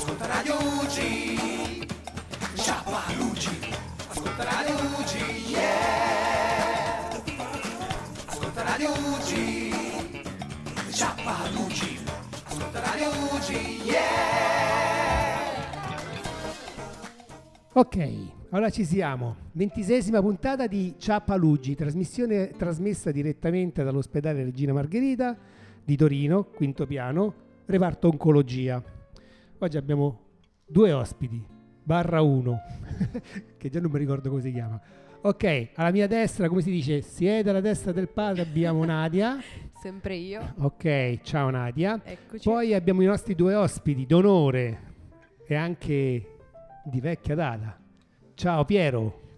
Ascolta Radio UG. Ciappa UG. Ascolta Radio UG. Yeah. Ascolta Radio UG. Ciappa UG. Ascolta Radio UG. Yeah. Ok, allora ci siamo. Ventisesima puntata di Ciappalugi, trasmissione trasmessa direttamente dall'ospedale Regina Margherita di Torino, quinto piano, reparto oncologia. Oggi abbiamo due ospiti, barra uno, che già non mi ricordo come si chiama. Ok, alla mia destra, come si dice, siede alla destra del padre, abbiamo Nadia. Sempre io. Ok, ciao Nadia. Eccoci. Poi abbiamo i nostri due ospiti d'onore e anche di vecchia data. Ciao Piero.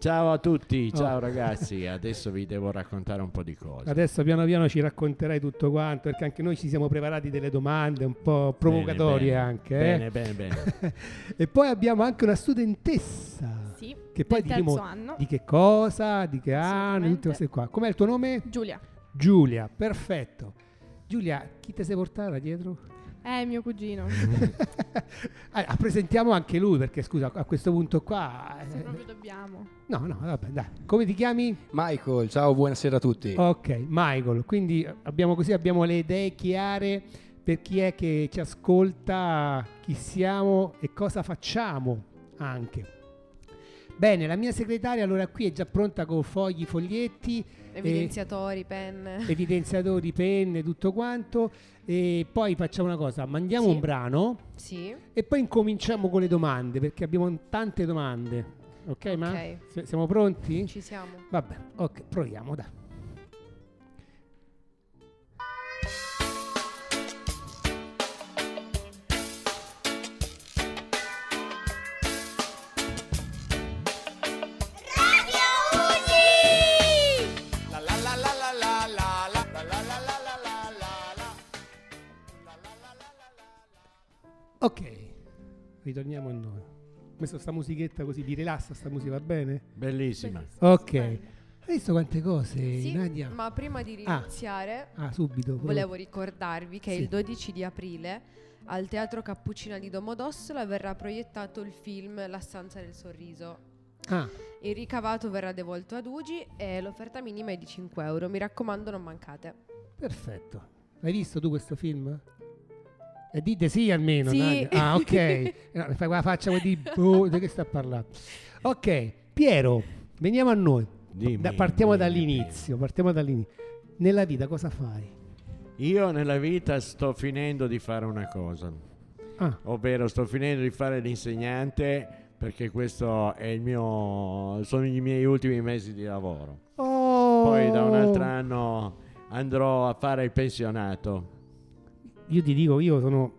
Ciao a tutti, ciao Oh. ragazzi, adesso vi devo raccontare un po' di cose. Adesso piano piano ci racconterai tutto quanto, perché anche noi ci siamo preparati delle domande un po' provocatorie bene. anche. eh. Bene, bene, bene. e poi abbiamo anche una studentessa. Sì, Che poi del terzo diremo anno. di che cosa, di che anno, tutte queste qua. Com'è il tuo nome? Giulia, Giulia, perfetto. Giulia, chi ti sei portata dietro? È mio cugino. Ah, presentiamo anche lui, perché scusa, a questo punto qua... Se eh, proprio dobbiamo. No, no, vabbè, dai. Come ti chiami? Michael, ciao, buonasera a tutti. Ok, Michael, quindi abbiamo così abbiamo le idee chiare per chi è che ci ascolta, chi siamo e cosa facciamo anche. Bene, la mia segretaria allora qui è già pronta con fogli, foglietti, Evidenziatori, penne. evidenziatori, penne, tutto quanto e poi facciamo una cosa, mandiamo Sì. un brano Sì. e poi incominciamo con le domande perché abbiamo tante domande. Ok, ma Ok. S- siamo pronti? Ci siamo. Vabbè, ok, proviamo, dai. Ritorniamo a noi. Ho messo sta musichetta così, vi rilassa sta musica, va bene? Bellissima. Ok. Hai visto quante cose, Sì, Nadia? ma prima di Ah. iniziare Ah, subito. però. volevo ricordarvi che Sì. il 12 di aprile al Teatro Cappuccina di Domodossola verrà proiettato il film La stanza del sorriso. Ah, Il ricavato verrà devolto ad Ugi e l'offerta minima è di 5 euro. Mi raccomando, non mancate. perfetto. Hai visto tu questo film? E dite sì almeno, Sì. Ah, ok. Eh, no, fai quella faccia vuoi di boh, di che sta parlando. Ok, Piero, veniamo a noi. Dimmi, Da- partiamo dimmi, dall'inizio, partiamo dall'inizio. Nella vita cosa fai? Io nella vita sto finendo di fare una cosa, Ah, ovvero sto finendo di fare l'insegnante perché questo è il mio, sono i miei ultimi mesi di lavoro. Oh. Poi da un altro anno andrò a fare il pensionato. Io ti dico, io sono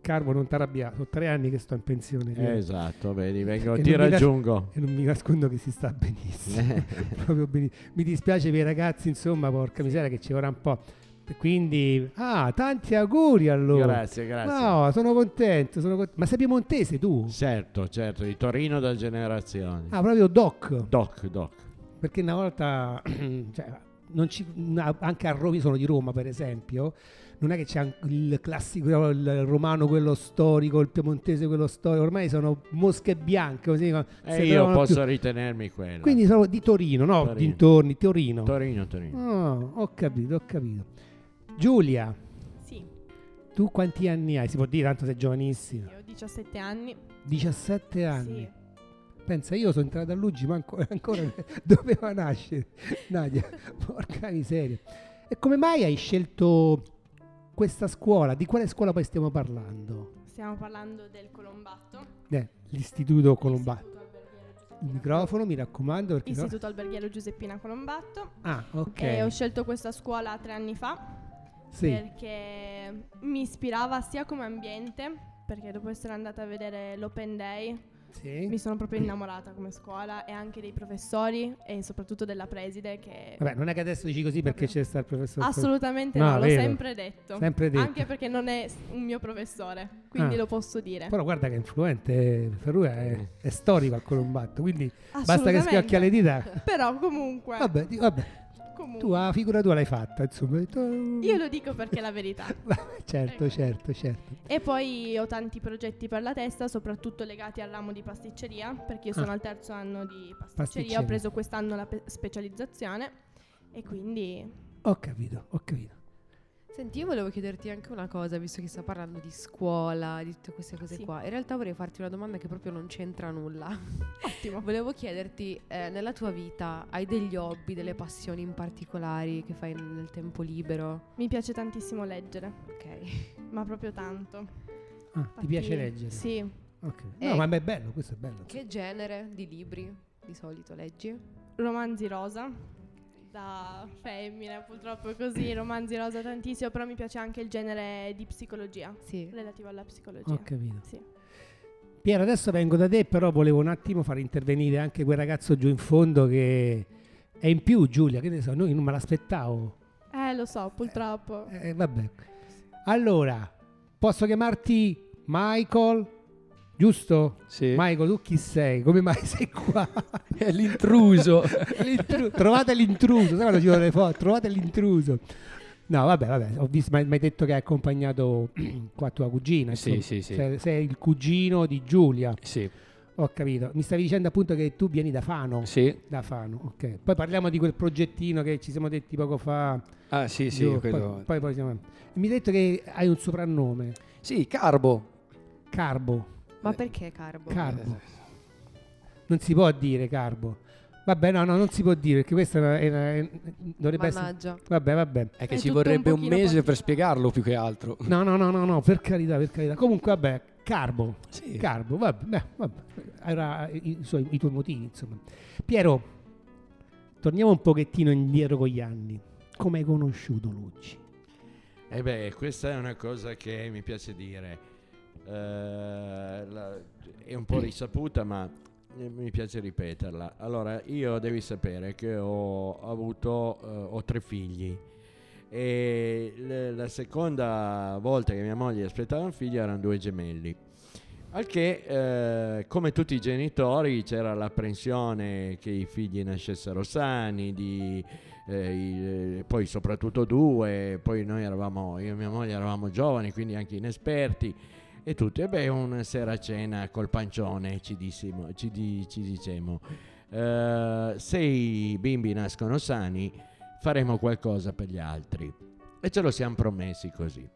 Carbo, non t'arrabbiare, sono tre anni che sto in pensione. Piero. Esatto, vedi, vengo, ti raggiungo. E non mi nascondo che si sta benissimo. Proprio benissimo. Mi dispiace per i ragazzi, insomma, porca miseria, che ci vorrà un po'. Quindi, ah, tanti auguri allora. Grazie, grazie. No, sono contento, sono cont- Ma sei piemontese tu? Certo, certo, di Torino da generazioni. Ah, proprio doc. Doc, doc. Perché una volta, cioè, non ci- anche a Roma, sono di Roma per esempio, non è che c'è il classico, il romano quello storico, il piemontese quello storico, ormai sono mosche bianche, così E si io posso più. ritenermi quello. Quindi sono di Torino, no? Torino. Dintorni, Torino. Torino, Torino. Oh, ho capito, ho capito. Giulia, Sì, tu quanti anni hai? Si può dire, tanto sei giovanissima. io ho 17 anni. 17 anni. Sì. Pensa, io sono entrata a Luigi, ma ancora, ancora doveva nascere. Nadia, porca miseria. E come mai hai scelto questa scuola? Di quale scuola poi stiamo parlando? Stiamo parlando del Colombatto. Eh, l'Istituto Colombatto. Il microfono, mi raccomando, perché no- Istituto Alberghiero Giuseppina Colombatto. Ah, ok. E ho scelto questa scuola tre anni fa Sì. perché mi ispirava sia come ambiente, perché dopo essere andata a vedere l'Open Day Sì. mi sono proprio innamorata come scuola e anche dei professori e soprattutto della preside che Vabbè, non è che adesso dici così perché c'è sta il professor. assolutamente No, no, l'ho sempre detto. Sempre detto. Anche perché non è un mio professore, quindi Ah. lo posso dire. Però guarda che è influente, Ferruia è, è storico al Colombatto, quindi basta che schiocchi alle dita. Però comunque Vabbè, vabbè. Comunque, Tu la figura tua l'hai fatta, insomma. Io lo dico perché è la verità. certo, Ecco. certo, certo. E poi ho tanti progetti per la testa, soprattutto legati al ramo di pasticceria, perché io sono Ah. al terzo anno di pasticceria, Pasticceria. ho preso quest'anno la pe- specializzazione e quindi Ho capito, ho capito. Senti, io volevo chiederti anche una cosa, visto che sta parlando di scuola, di tutte queste cose Sì. qua. In realtà vorrei farti una domanda che proprio non c'entra nulla. ottimo. Volevo chiederti, eh, nella tua vita hai degli hobby, delle passioni in particolari che fai nel tempo libero? Mi piace tantissimo leggere, Ok. ma proprio tanto. Ah, ti Infatti- piace leggere? Sì, Ok. Eh. No, ma è bello, questo è bello. Che genere di libri di solito leggi? romanzi rosa. Da femmina, purtroppo è così, romanzi rosa tantissimo, però mi piace anche il genere di psicologia, Sì. relativo alla psicologia. Ho capito. Sì. Piero, adesso vengo da te, però volevo un attimo far intervenire anche quel ragazzo giù in fondo che è in più, Giulia, che ne so, noi non me l'aspettavo. Eh, lo so, purtroppo. Eh, vabbè. Allora, posso chiamarti Michael? Giusto? Sì. Michael, tu chi sei? Come mai sei qua? È l'intruso. L'intru- trovate l'intruso, sai quando ci sono le foto? Trovate l'intruso. No, vabbè, vabbè, ho visto, mi hai detto che hai accompagnato qua tua cugina. Sì, insomma. sì, sì. Sei, sei il cugino di Giulia, sì. ho capito. Mi stavi dicendo appunto che tu vieni da Fano. Sì. Da Fano, ok. Poi parliamo di quel progettino che ci siamo detti poco fa. Ah, sì, sì, giù, quello- poi, poi, poi siamo- Mi hai detto che hai un soprannome, Sì, Carbo. Carbo. Ma perché Carbo? Carbo. Non si può dire Carbo. Vabbè, no, no, non si può dire perché questa era, era- dovrebbe essere... Mannaggia. Vabbè, vabbè. È che È ci vorrebbe un un, pochino mese per spiegarlo più che altro. No, no, no, no, no, per carità, per carità. Comunque, vabbè, Carbo. Sì. Carbo, vabbè, beh, vabbè. Era i, i i tuoi motivi, insomma. Piero, torniamo un pochettino indietro con gli anni. Come hai conosciuto Lucci? E beh, questa è una cosa che mi piace dire. Eh, la- è un po' risaputa, ma mi piace ripeterla. Allora, io devi sapere che ho avuto, eh, ho tre figli. E le- la seconda volta che mia moglie aspettava un figlio erano due gemelli. Al che, eh, come tutti i genitori, c'era l'apprensione che i figli nascessero sani, di, eh, i- poi soprattutto due, poi noi eravamo, io e mia moglie eravamo giovani, quindi anche inesperti e tutti. E beh, una sera a cena col pancione ci, dissimo, ci, di- ci dicemmo, eh, se i bimbi nascono sani, faremo qualcosa per gli altri. E ce lo siamo promessi così.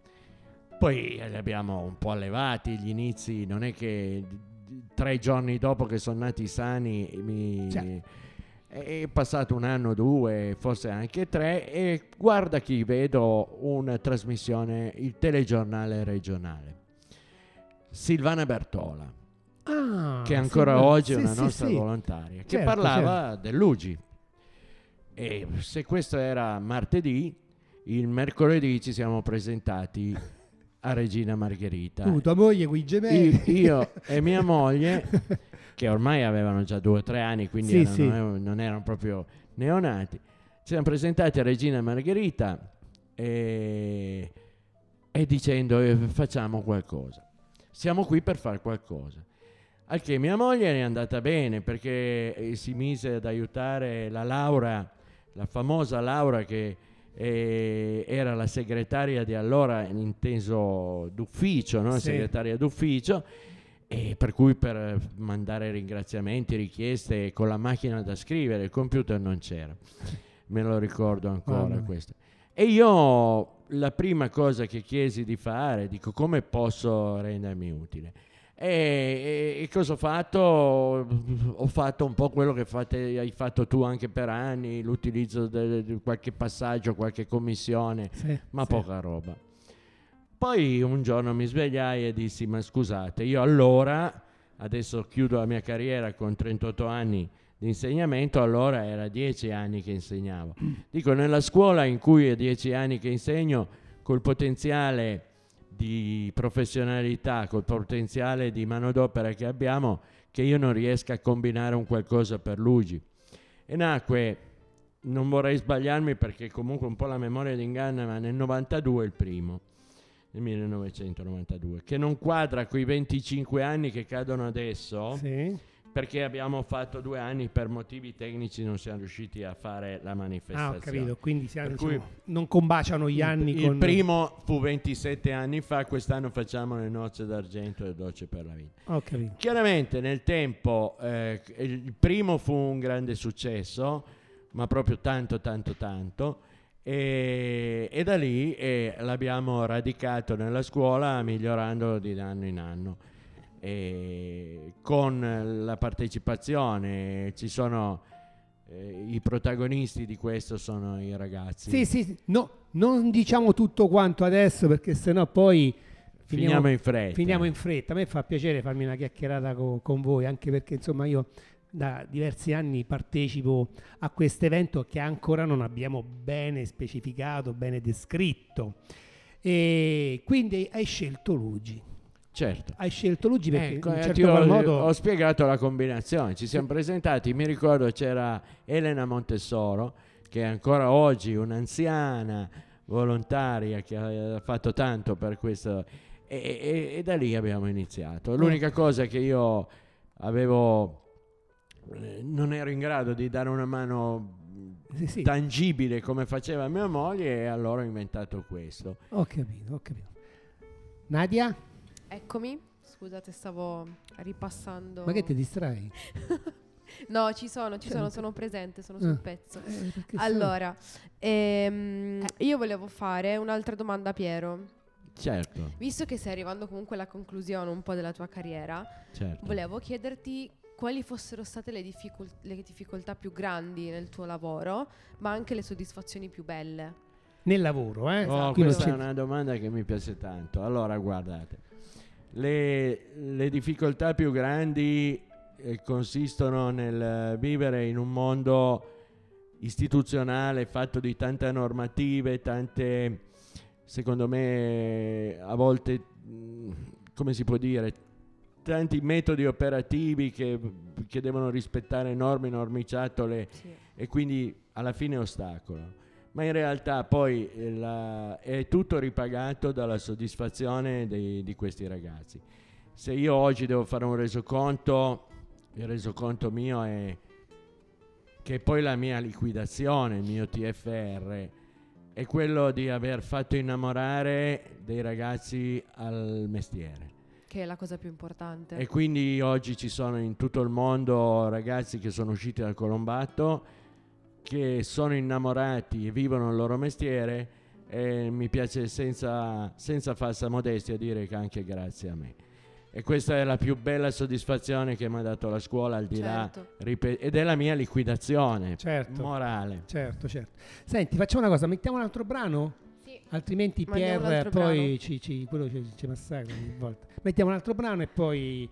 Poi li abbiamo un po' allevati gli inizi, non è che tre giorni dopo che sono nati sani mi... Certo. È passato un anno, due, forse anche tre e guarda chi vedo una trasmissione, il telegiornale regionale. Silvana Bertola, Ah, che ancora sì, oggi è sì, una sì, nostra sì. volontaria, che Certo, parlava dell'UGI. E se questo era martedì, il mercoledì ci siamo presentati a Regina Margherita. Tu, tua moglie, quei gemelli. Io, io e mia moglie, che ormai avevano già due o tre anni, quindi erano- non, non erano proprio neonati, ci siamo presentati a Regina Margherita e, e dicendo eh, facciamo qualcosa. Siamo qui per fare qualcosa. Al che mia moglie è andata bene perché eh, si mise ad aiutare la Laura, la famosa Laura che eh, era la segretaria di allora, inteso d'ufficio, no? Sì. segretaria d'ufficio, e per cui per mandare ringraziamenti, richieste con la macchina da scrivere, il computer non c'era. Me lo ricordo ancora mia. questo. E io la prima cosa che chiesi di fare, dico come posso rendermi utile. E, e- e cosa ho fatto? Ho fatto un po' quello che fate- hai fatto tu anche per anni, l'utilizzo di qualche passaggio, qualche commissione, Sì, ma sì. poca roba. Poi un giorno mi svegliai e dissi, ma scusate, io allora, adesso chiudo la mia carriera con 38 anni di insegnamento, allora era 10 anni che insegnavo. Dico, nella scuola in cui è 10 anni che insegno, col potenziale di professionalità, col potenziale di manodopera che abbiamo, che io non riesca a combinare un qualcosa per l'UGI. E nacque, non vorrei sbagliarmi perché comunque un po' la memoria di inganna, ma nel 92 il primo, nel 1992, che non quadra quei 25 anni che cadono adesso, Sì. Perché abbiamo fatto due anni per motivi tecnici non siamo riusciti a fare la Ah, manifestazione. ho capito, quindi siamo, diciamo, non combaciano gli anni il con... primo fu 27 anni fa, quest'anno facciamo le nozze d'argento e dolce per la vita. Ho capito. Chiaramente nel tempo eh, il primo fu un grande successo, ma proprio tanto tanto tanto. E, e da lì eh, l'abbiamo radicato nella scuola migliorando di anno in anno. E con la partecipazione ci sono eh, i protagonisti di questo sono i ragazzi. Sì, sì, no, non diciamo tutto quanto adesso perché sennò poi Finiamo in fretta. finiamo in fretta. A me fa piacere farmi una chiacchierata co- con voi, anche perché insomma io da diversi anni partecipo a questo evento che ancora non abbiamo bene specificato, bene descritto. E quindi hai scelto Luigi. Certo. Hai scelto Luigi perché Ecco, in un eh, certo ho, modo ho spiegato la combinazione, ci siamo presentati, mi ricordo c'era Elena Montessoro, che è ancora oggi un'anziana volontaria che ha fatto tanto per questo e, e- e da lì abbiamo iniziato. L'unica cosa che io avevo, eh, non ero in grado di dare una mano Sì, sì, tangibile come faceva mia moglie e allora ho inventato questo. ho capito, ho capito. Nadia, Eccomi. Scusate, stavo ripassando. ma che ti distrai? No, ci sono, ci sono, sono presente, sono Ah. sul pezzo. Eh, Allora, ehm, io volevo fare un'altra domanda a Piero. Certo, Visto che stai arrivando comunque alla conclusione un po' della tua carriera, certo. volevo chiederti quali fossero state le, difficol- le difficoltà più grandi nel tuo lavoro, ma anche le soddisfazioni più belle. Nel lavoro, eh? Oh, questa è una domanda che mi piace tanto. Allora, guardate, le, le difficoltà più grandi eh, consistono nel vivere in un mondo istituzionale fatto di tante normative, tante, secondo me, a volte, come si può dire, tanti metodi operativi che, che devono rispettare norme, normiciatole Sì. e quindi alla fine ostacolo. Ma in realtà poi eh, la- è tutto ripagato dalla soddisfazione dei- di questi ragazzi. Se io oggi devo fare un resoconto, il resoconto mio è che poi la mia liquidazione, il mio TFR, è quello di aver fatto innamorare dei ragazzi al mestiere. Che è la cosa più importante. E quindi oggi ci sono in tutto il mondo ragazzi che sono usciti dal colombato, che sono innamorati e vivono il loro mestiere e mi piace senza, senza falsa modestia dire che anche grazie a me. E questa è la più bella soddisfazione che mi ha dato la scuola al di là, Certo. ripe- ed è la mia liquidazione Certo. morale. Certo, certo. Senti, facciamo una cosa, mettiamo un altro brano? Sì. Altrimenti Mandiamo Pierre poi ci, ci, quello ci, ci massacra ogni volta. Mettiamo un altro brano e poi...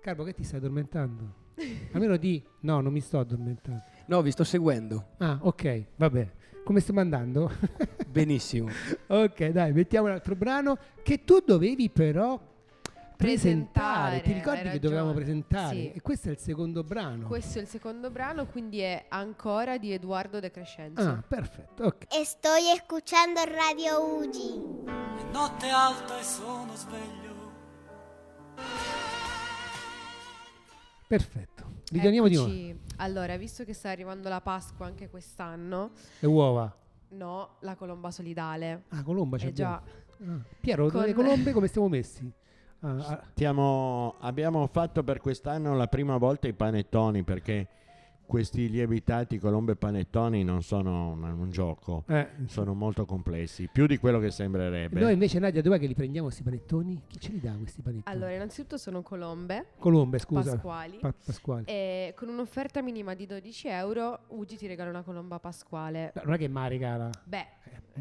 Carbo, che ti stai addormentando? Almeno di... No, non mi sto addormentando. No, vi sto seguendo. Ah, ok, va bene. Come stiamo andando? Benissimo. ok, dai, mettiamo un altro brano che tu dovevi però presentare. Presentare, Ti ricordi che dovevamo presentare? Sì. E questo è il secondo brano. Questo è il secondo brano, quindi è Ancora di Edoardo De Crescenzo. Ah, perfetto, ok. Estoy escuchando Radio Ugi. È notte alta e sono sveglio. Perfetto. Ritorniamo di nuovo. Allora, visto che sta arrivando la Pasqua anche quest'anno, Le uova. no, la colomba solidale. Ah, Colomba c'è Eh già, Piero, Con- le colombe come stiamo messi? Ah, ah, Stiamo- abbiamo fatto per quest'anno la prima volta i panettoni perché questi lievitati colombe panettoni non sono un, un gioco, eh. sono molto complessi, più di quello che sembrerebbe. Noi invece Nadia, dov'è che li prendiamo questi panettoni? Chi ce li dà questi panettoni? allora, innanzitutto sono colombe Colombe, scusa. pasquali. Pa- Pasquale. e con un'offerta minima di 12 euro, Ugi ti regala una colomba pasquale. No, non è che mi regala. Beh,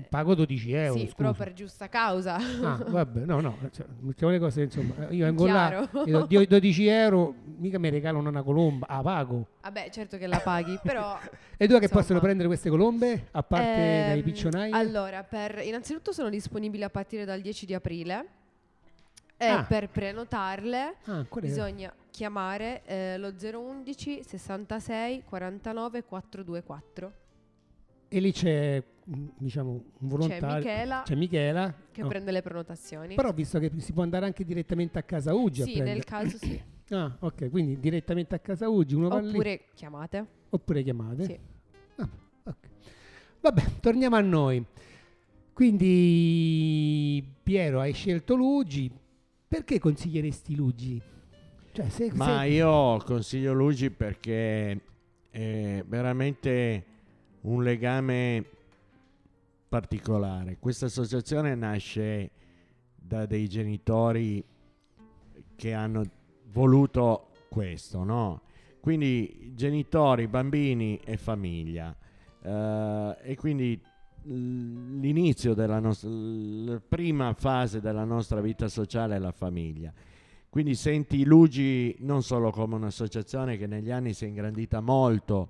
Pago 12 euro. sì, scusa. però per giusta causa. Ah, vabbè, no, no, cioè, mettiamo le cose, insomma, io vengo là, Chiaro. gli do dio- 12 euro, mica mi regalano una colomba, ah, pago. Vabbè, certo che la paghi, però... E dove che possono prendere queste colombe, a parte dai Ehm, piccionai? Allora, per, innanzitutto sono disponibili a partire dal 10 di aprile. E Ah. per prenotarle ah, bisogna chiamare eh, lo 011 66 49 424. E lì c'è, mh, diciamo, un C'è volontario. Michela C'è Michela. che Oh. prende le prenotazioni. Però visto che si può andare anche direttamente a casa Uggi sì, nel caso sì. Ah, ok, quindi direttamente a casa Ugi, uno va lì, Oppure chiamate. oppure chiamate. Sì. Ah, ok. Vabbè, torniamo a noi. Quindi Piero hai scelto Luigi. Perché consiglieresti Luigi? Cioè, se, Ma se- io consiglio Luigi perché è veramente un legame particolare. Questa associazione nasce da dei genitori che hanno voluto questo, no? Quindi genitori, bambini e famiglia. Eh, e quindi l'inizio della nostra, la prima fase della nostra vita sociale è la famiglia. Quindi senti Lugi non solo come un'associazione che negli anni si è ingrandita molto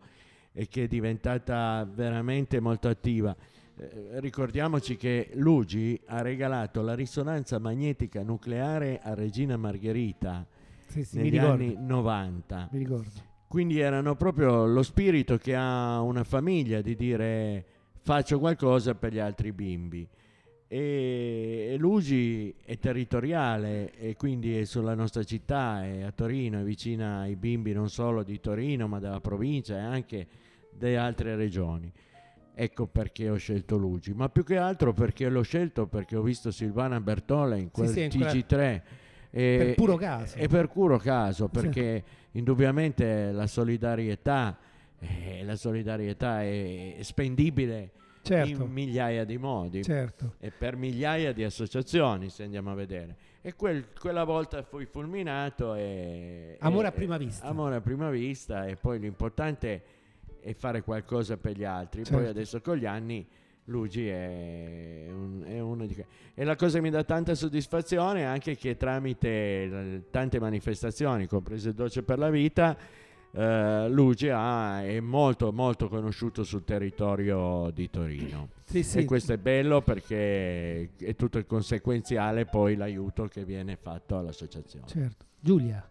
e che è diventata veramente molto attiva. Eh, ricordiamoci che Lugi ha regalato la risonanza magnetica nucleare a Regina Margherita sì, sì, negli anni 90. Mi ricordo. Quindi erano proprio lo spirito che ha una famiglia di dire faccio qualcosa per gli altri bimbi. E, Lugi è territoriale e quindi è sulla nostra città, è a Torino, è vicina ai bimbi non solo di Torino ma della provincia e anche delle altre regioni. Ecco perché ho scelto Lugi, ma più che altro perché l'ho scelto perché ho visto Silvana Bertola in quel sì, in quella- TG3. E, Per puro caso. E per puro caso, perché indubbiamente la solidarietà, eh, la solidarietà è spendibile Certo, in migliaia di modi certo. e per migliaia di associazioni, se andiamo a vedere. E quel- quella volta fui fulminato e... Amore e- a prima vista. Amore a prima vista e poi l'importante è fare qualcosa per gli altri. Poi Certo. adesso con gli anni Luigi è, un- è uno di que- E la cosa che mi dà tanta soddisfazione è anche che tramite tante manifestazioni, comprese Dolce per la Vita, eh, Luigi ha- è molto molto conosciuto sul territorio di Torino. Sì, sì. E questo è bello perché è tutto il conseguenziale poi l'aiuto che viene fatto all'associazione. Certo. Giulia,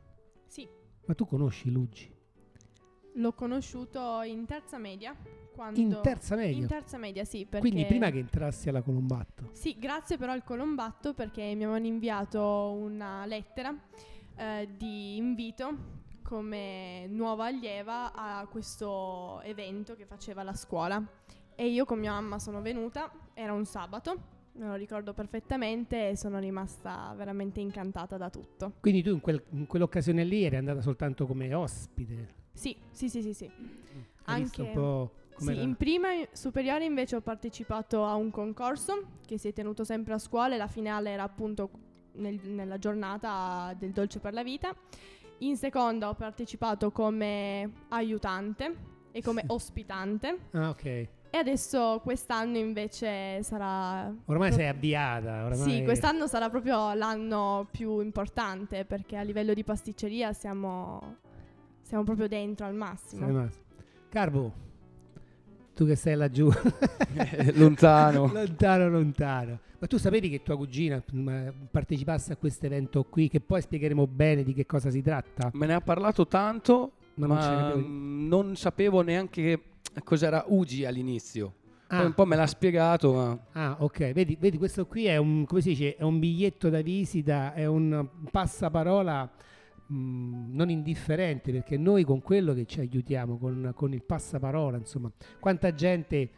Sì, ma tu conosci Luigi? l'ho conosciuto in terza media. Quando In terza media? In terza media, sì. Perché Quindi prima che entrassi alla Colombatto. Sì, grazie però al Colombatto perché mi avevano inviato una lettera eh, di invito come nuova allieva a questo evento che faceva la scuola. E io con mia mamma sono venuta, era un sabato, me lo ricordo perfettamente e sono rimasta veramente incantata da tutto. Quindi tu in, quel- in quell'occasione lì eri andata soltanto come ospite. Sì, sì, sì, sì, sì. Hai visto Anche- un po' Sì, in prima superiore invece ho partecipato a un concorso che si è tenuto sempre a scuola e la finale era appunto nel- nella giornata del Dolce per la Vita. In seconda ho partecipato come aiutante e come ospitante Ah, ok. e adesso quest'anno invece sarà... Ormai sei avviata. Ormai... Sì, quest'anno sarà proprio l'anno più importante perché a livello di pasticceria siamo, siamo proprio dentro al massimo. Carbo, tu che sei laggiù, Lontano. lontano, lontano. Ma tu sapevi che tua cugina partecipasse a questo evento qui, che poi spiegheremo bene di che cosa si tratta? Me ne ha parlato tanto, Ma ma, non non sapevo neanche cos'era Ugi all'inizio. Poi Ah, un po' me l'ha spiegato, ma ah, ok. Vedi, vedi, questo qui è un, come si dice, è un biglietto da visita, è un passaparola mh, non indifferente, perché noi con quello che ci aiutiamo, con, con il passaparola, insomma, quanta gente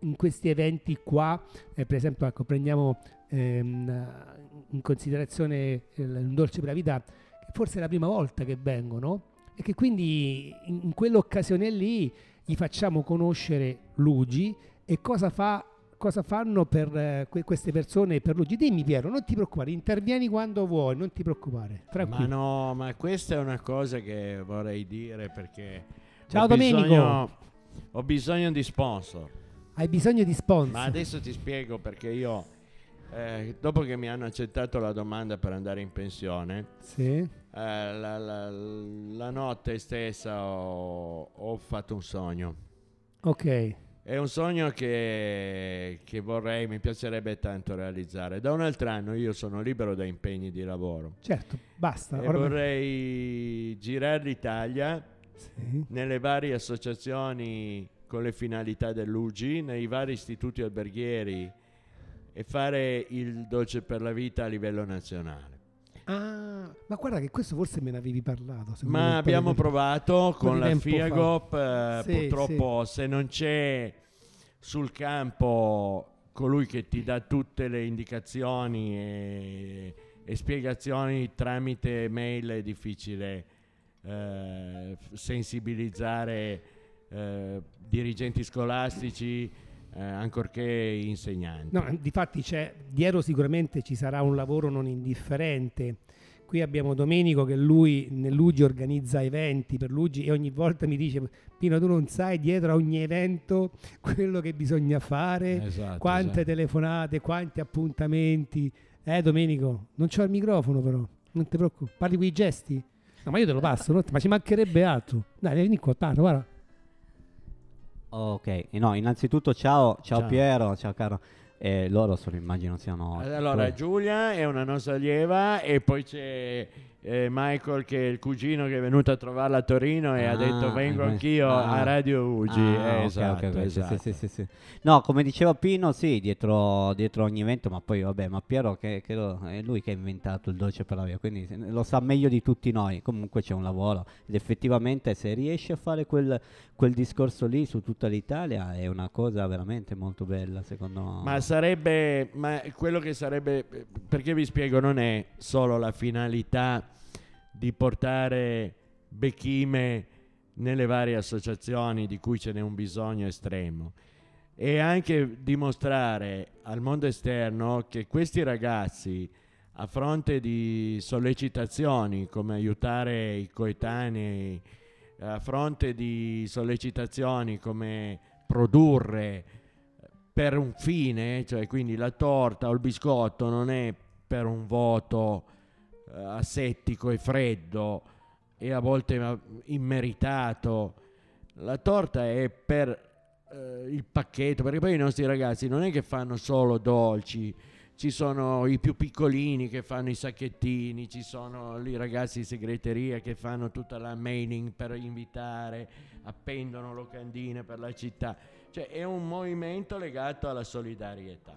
in questi eventi qua, eh, per esempio, ecco, prendiamo ehm, in considerazione un dolce per la vita, che forse è la prima volta che vengono, e che quindi in, in quell'occasione lì gli facciamo conoscere Luigi e cosa fa cosa fanno per eh, que- queste persone per Luigi dimmi Piero non ti preoccupare intervieni quando vuoi non ti preoccupare Ma tranquillo no, ma questa è una cosa che vorrei dire perché ciao ho Domenico. bisogno, ho bisogno di sponsor. hai bisogno di sponsor. Ma adesso ti spiego perché io, eh, dopo che mi hanno accettato la domanda per andare in pensione, sì. eh, la, la- la notte stessa ho, ho fatto un sogno. ok È un sogno che, che vorrei, mi piacerebbe tanto realizzare. Da un altro anno io sono libero da impegni di lavoro certo basta e vorrei girare l'Italia Sì. nelle varie associazioni con le finalità dell'UGI, nei vari istituti alberghieri e fare il dolce per la vita a livello nazionale. Ah, ma guarda che questo forse me ne avevi parlato. Ma abbiamo provato con la. FIAGOP, eh, Sì, purtroppo se non c'è sul campo colui che ti dà tutte le indicazioni e, e spiegazioni tramite mail è difficile eh, sensibilizzare eh, dirigenti scolastici, eh, ancorché insegnanti. No, difatti c'è, dietro sicuramente ci sarà un lavoro non indifferente. Qui abbiamo Domenico che lui nell'Ugi organizza eventi per l'Ugi e ogni volta mi dice Pino tu non sai dietro a ogni evento quello che bisogna fare, Esatto, quante esatto. telefonate, quanti appuntamenti. Eh Domenico, non c'ho il microfono però, non ti preoccupare, parli con i gesti? No ma io te lo passo, no? ma ci mancherebbe altro. Dai, vieni qua, parla, guarda. Ok, no, innanzitutto ciao, ciao, Ciao. Piero, ciao caro. Eh, loro sono, immagino siano... Allora, Giulia è una nostra allieva e poi c'è eh, Michael che è il cugino che è venuto a trovarla a Torino e ha Ah, detto vengo eh, anch'io ah. a Radio Ugi. Ah, Eh, esatto, ok, ok, sì, esatto. sì, sì, sì. No, come diceva Pino, sì, dietro, dietro ogni evento, ma poi vabbè, ma Piero che, che lo- è lui che ha inventato il dolce per la via, quindi lo sa meglio di tutti noi, comunque c'è un lavoro ed effettivamente se riesci a fare quel, quel discorso lì su tutta l'Italia è una cosa veramente molto bella, secondo Ma sarebbe, ma quello che sarebbe, perché vi spiego, non è solo la finalità di portare Becchime nelle varie associazioni di cui ce n'è un bisogno estremo, è anche dimostrare al mondo esterno che questi ragazzi, a fronte di sollecitazioni come aiutare i coetanei, a fronte di sollecitazioni come produrre per un fine, cioè quindi la torta o il biscotto non è per un voto eh, asettico e freddo e a volte immeritato, la torta è per eh, il pacchetto, perché poi i nostri ragazzi non è che fanno solo dolci, ci sono i più piccolini che fanno i sacchettini, ci sono i ragazzi di segreteria che fanno tutta la mailing per invitare, appendono locandine per la città. Cioè è un movimento legato alla solidarietà.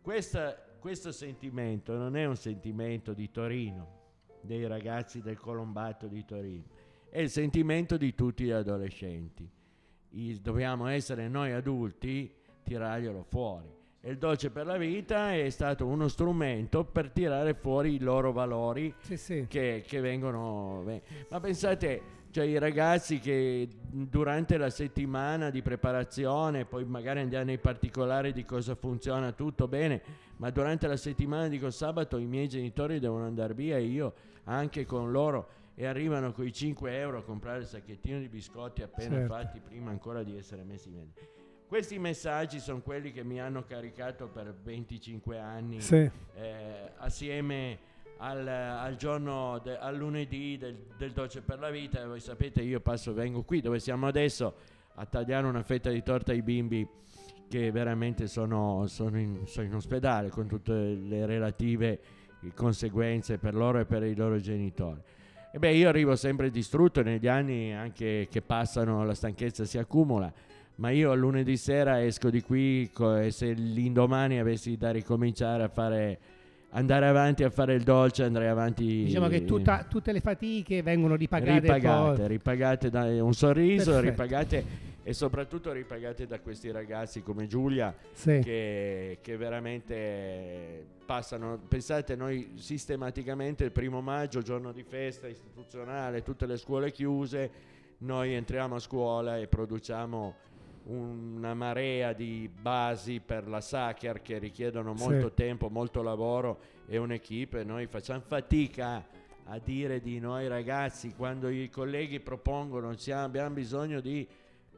Questa- questo sentimento non è un sentimento di Torino, dei ragazzi del Colombato di Torino, è il sentimento di tutti gli adolescenti. I- dobbiamo essere noi adulti tirarglielo fuori. E il dolce per la vita è stato uno strumento per tirare fuori i loro valori Sì, sì. che, che vengono. ve- Ma pensate, cioè i ragazzi che durante la settimana di preparazione, poi magari andiamo nei particolari di cosa funziona tutto bene, ma durante la settimana dico sabato i miei genitori devono andare via e io anche con loro e arrivano con i 5 euro a comprare il sacchettino di biscotti appena Certo. fatti prima ancora di essere messi in vendita. Questi messaggi sono quelli che mi hanno caricato per 25 anni Sì. eh, assieme al, al giorno, de- al lunedì del, del dolce per la vita. E voi sapete, io passo, vengo qui dove siamo adesso a tagliare una fetta di torta ai bimbi che veramente sono, sono in, sono in ospedale con tutte le relative conseguenze per loro e per i loro genitori. E beh, io arrivo sempre distrutto negli anni anche che passano, la stanchezza si accumula. Ma io lunedì sera esco di qui co- e se l'indomani avessi da ricominciare a fare, andare avanti a fare il dolce, andrei avanti. Diciamo che tutta- tutte le fatiche vengono ripagate. ripagate, poi. ripagate da un sorriso, Perfetto. ripagate e soprattutto ripagate da questi ragazzi come Giulia Sì. che, che veramente passano. Pensate, noi sistematicamente il primo maggio, giorno di festa istituzionale, tutte le scuole chiuse, noi entriamo a scuola e produciamo una marea di basi per la Sacher che richiedono Sì. molto tempo, molto lavoro e un'equipe. Noi facciamo fatica a dire di noi ragazzi quando i colleghi propongono "Siamo- abbiamo bisogno di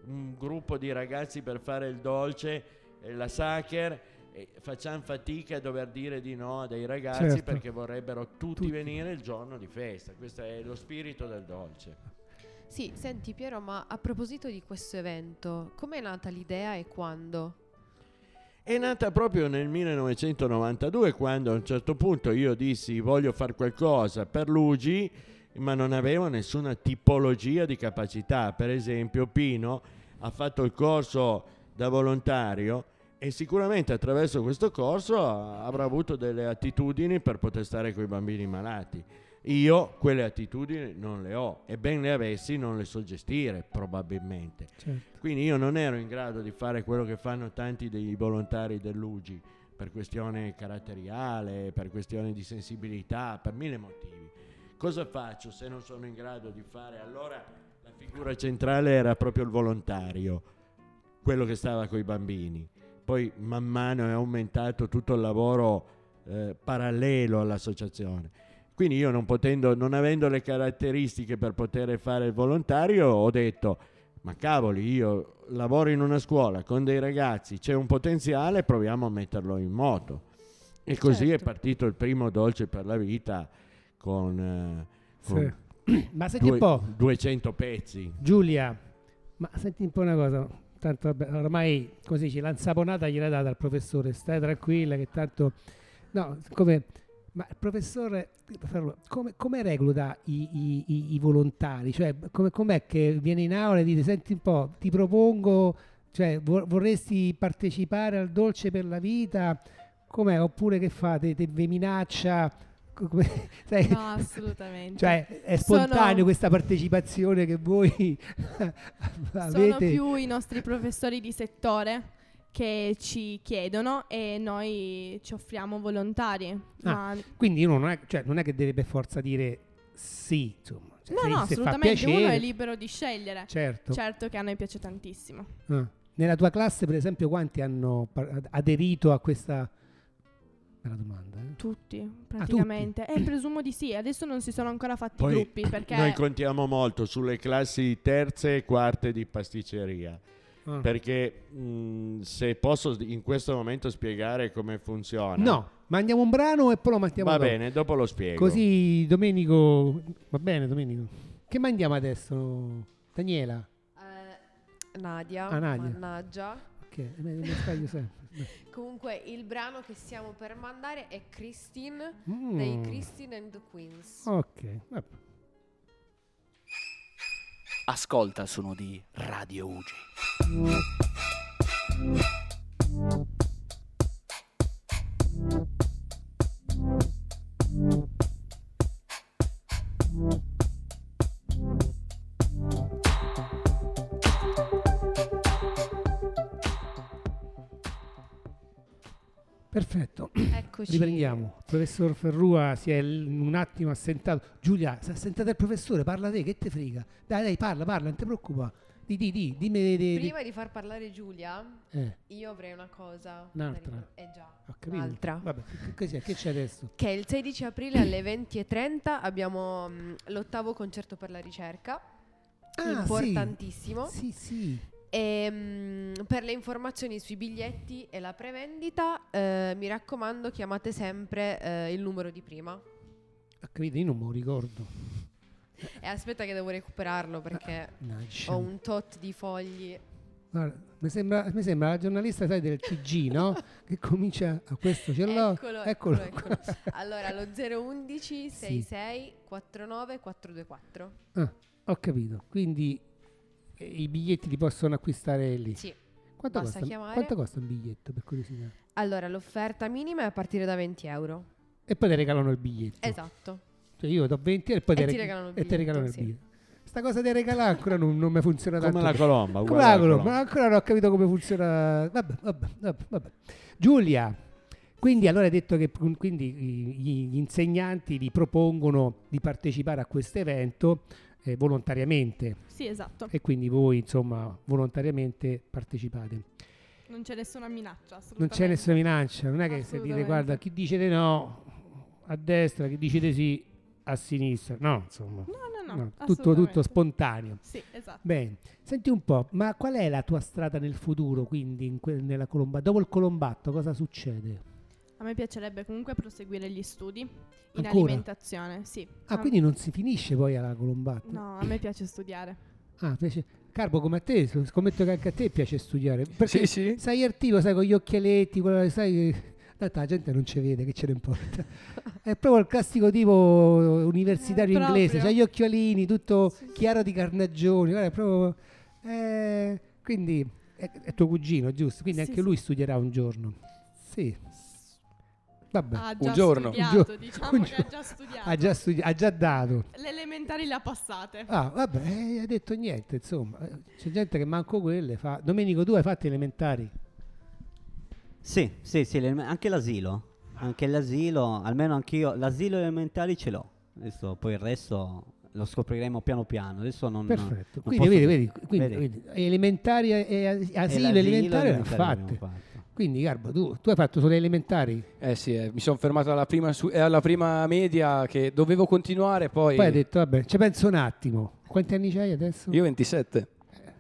un gruppo di ragazzi per fare il dolce e la Sacher e facciamo fatica a dover dire di no a dei ragazzi Certo. perché vorrebbero tutti, Tutti. venire il giorno di festa. Questo è lo spirito del dolce. Sì, senti Piero, ma a proposito di questo evento, com'è nata l'idea e quando? È nata proprio nel 1992 quando a un certo punto io dissi voglio fare qualcosa per l'UGI ma non avevo nessuna tipologia di capacità. Per esempio Pino ha fatto il corso da volontario e sicuramente attraverso questo corso avrà avuto delle attitudini per poter stare con i bambini malati. Io quelle attitudini non le ho e ben le avessi non le so gestire probabilmente. Certo. Quindi io non ero in grado di fare quello che fanno tanti dei volontari dell'UGI per questione caratteriale, per questione di sensibilità, per mille motivi. Cosa faccio se non sono in grado di fare? Allora la figura centrale era proprio il volontario, quello che stava con i bambini. Poi man mano è aumentato tutto il lavoro eh, parallelo all'associazione. Quindi io non potendo, non avendo le caratteristiche per poter fare il volontario, ho detto ma cavoli, io lavoro in una scuola con dei ragazzi, c'è un potenziale, proviamo a metterlo in moto. E così è Certo. partito il primo Dolce per la Vita con, eh, con Sì. Ma senti due- un po', 200 pezzi. Giulia, ma senti un po' una cosa. Tanto vabbè, ormai così ci l'ansaponata gliela data al professore, stai tranquilla che tanto... No, come... Ma professore, come, come recluta i, i- i- volontari? Cioè, come, com'è che viene in aula e dite, senti un po', ti propongo, cioè, vo- vorresti partecipare al Dolce per la Vita? Com'è? Oppure che fate? Te vi minaccia? Come- sai, No, assolutamente. cioè, è Sono- spontaneo questa partecipazione che voi Sono avete? più i nostri professori di settore che ci chiedono e noi ci offriamo volontari. Ah, Ma Quindi uno non è, cioè, non è che deve per forza dire sì, insomma. Cioè, no, se- no, se assolutamente, uno piacere, è libero di scegliere. Certo. Certo che a noi piace tantissimo. Ah. Nella tua classe, per esempio, quanti hanno aderito a questa... Bella domanda, eh? Tutti, praticamente. Eh, presumo di sì. Adesso non si sono ancora fatti Poi gruppi perché Noi contiamo molto sulle classi terze e quarte di pasticceria. Ah. Perché mh, se posso in questo momento spiegare come funziona. No, mandiamo un brano e poi lo mandiamo Va dopo. bene, dopo lo spiego. Così Domenico... Va bene, Domenico. Che mandiamo adesso? Daniela? Eh, Nadia, Ah, Nadia. mannaggia. Ok, me- mi sbaglio sempre. Comunque il brano che stiamo per mandare è Christine Mm. dei Christine and the Queens. Ok, vabbè. Ascolta sono di Radio Ugi. Perfetto. Eccoci. Riprendiamo. Il professor Ferrua si è un attimo assentato. Giulia, si è assentato il professore, parla te, che te frega. Dai, dai, parla, parla, non ti preoccupare. Di, di, di, dimmi. di- di- Prima di far parlare Giulia, Eh, io avrei una cosa. Un'altra? ricor- Eh già, ho capito. un'altra. Vabbè, che, che c'è, che c'è adesso? Che il 16 aprile alle 20.30 abbiamo mh, l'ottavo concerto per la ricerca. Ah, importantissimo. Sì, sì. E, mh, per le informazioni sui biglietti e la prevendita, eh, mi raccomando, chiamate sempre eh, il numero di prima. Ho capito, io non me lo ricordo. E aspetta che devo recuperarlo perché Mannaggia. ho un tot di fogli. Guarda, mi sembra, mi sembra la giornalista, sai, del TG, no? che comincia a questo ce l'ho. Eccolo, Eccolo. eccolo, eccolo. Allora, lo 011 66 49 424. Ah, ho capito. Quindi eh, i biglietti li possono acquistare lì. Sì. Quanto basta costa, chiamare. quanto costa un biglietto, per curiosità? Allora, l'offerta minima è a partire da 20 euro. E poi ti regalano il biglietto. Esatto. Cioè io do 20 e poi E te ti reg- regalano il e ti regalano il biglietto, sì. biglietto. Sta cosa di regalare ancora non, non mi funziona Come tanto. la colomba, Come la colomba, colomba. ma ancora non ho capito come funziona. Vabbè, vabbè, vabbè, vabbè. Giulia, quindi allora hai detto che qu- quindi gli insegnanti vi propongono di partecipare a questo evento eh, volontariamente Sì, esatto. e quindi voi insomma volontariamente partecipate. Non c'è nessuna minaccia, assolutamente. Non c'è nessuna minaccia, non è che se dite guarda chi dice di no a destra, chi dice di sì a sinistra, no insomma. No, no, no. No, tutto, tutto spontaneo. Sì, esatto. Bene, senti un po', ma qual è la tua strada nel futuro, quindi in que- nella Colomba? Dopo il Colombatto cosa succede? A me piacerebbe comunque proseguire gli studi in Ancora? alimentazione, sì. Ah, A- quindi non si finisce poi alla Colombatto? No, a me piace studiare. Ah, piace... Carbo come a te, scommetto che anche a te piace studiare. Perché Sì, sì. sai il tipo, sai, con gli occhialetti, quello, sai... Tanto la gente non ci vede, che ce ne importa. È proprio il classico tipo universitario Eh, inglese, c'ha gli occhialini, tutto Sì. chiaro di carnagioni, guarda, è proprio... eh, quindi è, è tuo cugino, giusto? Quindi Sì, anche sì. lui studierà un giorno. Sì. Vabbè. Ha Un già giorno. studiato, Un gio- diciamo un che ha già studiato. Ha già, studi- ha già dato. Le elementari le ha passate. Ah, vabbè, eh, ha detto niente, insomma. Eh, C'è gente che manco quelle fa. Domenico, tu hai fatto elementari? Sì, sì, sì, le- anche l'asilo. Anche l'asilo, almeno anch'io, l'asilo elementari ce l'ho. Adesso poi il resto lo scopriremo piano piano. Adesso non Perfetto. non Quindi vedi, vedi, quindi, Vedi? elementari e, e as- E asilo l'asilo elementari abbiamo fatte. Quindi, Garbo, tu, tu hai fatto solo le elementari? Eh sì, eh, mi sono fermato alla prima, su- eh, alla prima media che dovevo continuare, poi... Poi hai detto, vabbè, ci penso un attimo. Quanti anni c'hai adesso? Io 27.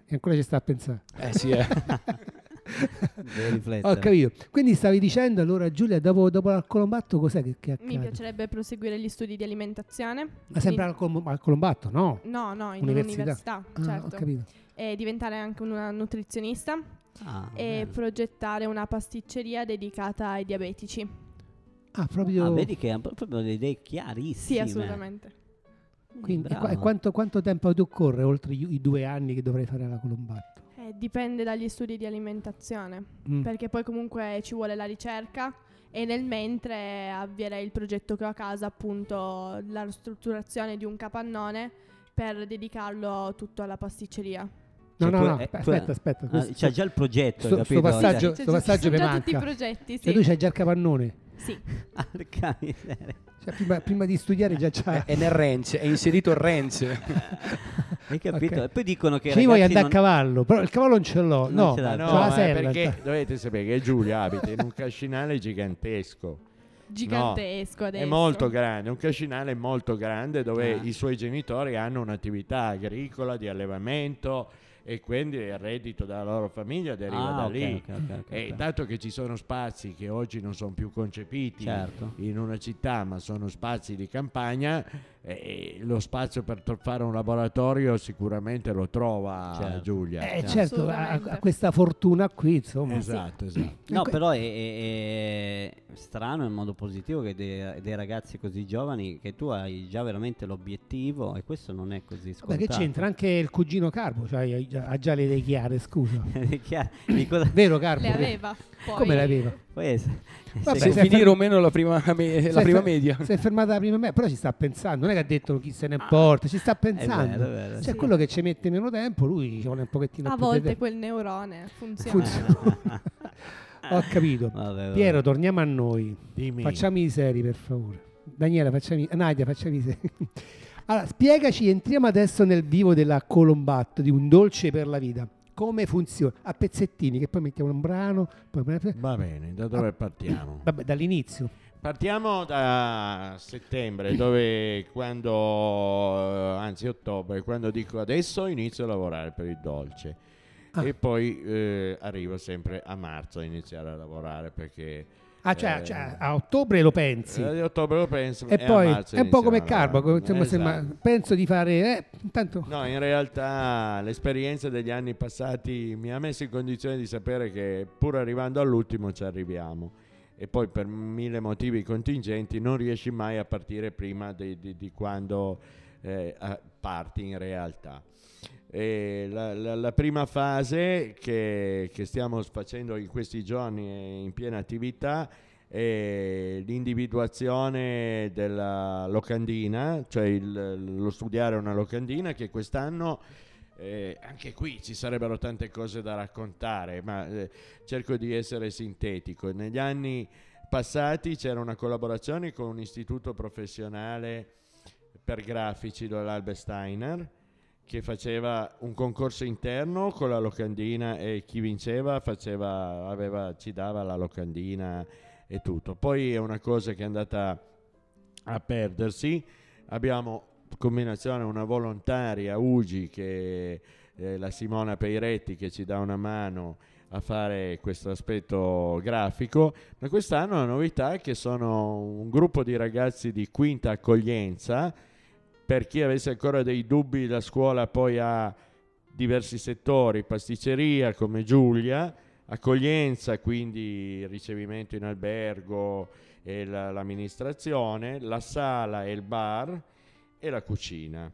E ancora ci sta a pensare. Eh sì, eh. Ho capito. Quindi stavi dicendo allora Giulia, dopo, dopo al Colombatto cos'è che, che accade? Mi piacerebbe proseguire gli studi di alimentazione. Ma sempre al, al Colombatto, no? No, no, in Università. un'università, Ah, certo. ho capito. E diventare anche una nutrizionista Ah, e bello. progettare una pasticceria dedicata ai diabetici. Ah, proprio... Ah, vedi che ha pro- proprio le idee chiarissime. Sì, assolutamente. Quindi, e, qua- e quanto, quanto tempo ti occorre oltre i due anni che dovrai fare alla Colombatto? Eh, dipende dagli studi di alimentazione, Mm. perché poi comunque ci vuole la ricerca e nel mentre avvierei il progetto che ho a casa, appunto la strutturazione di un capannone per dedicarlo tutto alla pasticceria. No, Cioè, no, no, eh, aspe- tu- aspetta, aspetta. Ah, questo- c'ha già il progetto, sto, hai sto capito? passaggio, Cioè, sto passaggio sono mi già tutti i manca. progetti, Cioè, sì. tu c'hai già il capannone. Sì. Miseria. Cioè, prima, prima di studiare già c'ha... è nel ranch, è inserito il ranch. Hai capito? Ok. E poi dicono che Ci vuoi ragazzi andare non- a cavallo, però il cavallo non ce l'ho. Non No, ce l'ha, No, ma sella. perché dovete sapere che Giulia abita in un cascinale gigantesco. Gigantesco adesso. È molto grande, un cascinale molto grande dove Ah. i suoi genitori hanno un'attività agricola di allevamento e quindi il reddito della loro famiglia deriva Ah, da ok, lì. ok, ok, ok, E dato che ci sono spazi che oggi non sono più concepiti Certo. in una città, ma sono spazi di campagna, eh, lo spazio per fare un laboratorio sicuramente lo trova Certo. Giulia. Eh, Certo. ha, questa fortuna qui, insomma. Esatto, esatto. No, Ecco- però è, è- è strano in modo positivo che dei, dei ragazzi così giovani che tu hai già veramente l'obiettivo e questo non è così scontato. che c'entra? Anche il cugino Carbo cioè, ha già- le idee chiare, scusa. Chiaro, di cosa- Vero Carbo? Le aveva. Poi Come l'aveva? Poi è- Vabbè, Se sei finire fer- o meno la prima, me- la è prima fer- media. Si è fermata la prima media, però ci sta pensando. Non è che ha detto chi se ne importa, ci sta pensando. vero, è vero, cioè, sì. quello che ci mette meno tempo, lui ci vuole un pochettino A più volte di quel neurone funziona. Funziona. Ho capito. Vabbè, vabbè. Piero, torniamo a noi. Dimmi. Facciamo i seri, per favore. Daniela, facciamo i... Nadia, facciamo i seri. Allora, spiegaci, entriamo adesso nel vivo della Colombatto, di un dolce per la vita. Come funziona? A pezzettini, che poi mettiamo un brano. Poi... Va bene, da dove partiamo? Vabbè, dall'inizio. Partiamo da settembre, dove quando, eh, anzi ottobre, quando dico adesso inizio a lavorare per il dolce. Ah. E poi eh, arrivo sempre a marzo a iniziare a lavorare perché... Ah, cioè, eh, cioè, a ottobre lo pensi. eh, ottobre lo penso e a poi è un po' come a Carbo. Esatto. sembra- penso di fare. Eh, intanto. No, in realtà l'esperienza degli anni passati mi ha messo in condizione di sapere che pur arrivando all'ultimo ci arriviamo e poi per mille motivi contingenti non riesci mai a partire prima di, di- di quando eh, a- parti in realtà. La, la- la prima fase che, che stiamo facendo in questi giorni in piena attività è l'individuazione della locandina, cioè il- lo studiare una locandina che quest'anno eh, anche qui ci sarebbero tante cose da raccontare, ma eh, cerco di essere sintetico. Negli anni passati c'era una collaborazione con un istituto professionale per grafici dell'Albe Steiner che faceva un concorso interno con la locandina e chi vinceva faceva, aveva, ci dava la locandina e tutto. Poi è una cosa che è andata a perdersi. Abbiamo combinazione una volontaria UGI che è la Simona Peiretti che ci dà una mano a fare questo aspetto grafico, ma quest'anno la novità è che sono un gruppo di ragazzi di quinta accoglienza. Per chi avesse ancora dei dubbi, la scuola poi ha diversi settori, pasticceria come Giulia, accoglienza, quindi ricevimento in albergo e la- l'amministrazione, la sala e il bar e la cucina.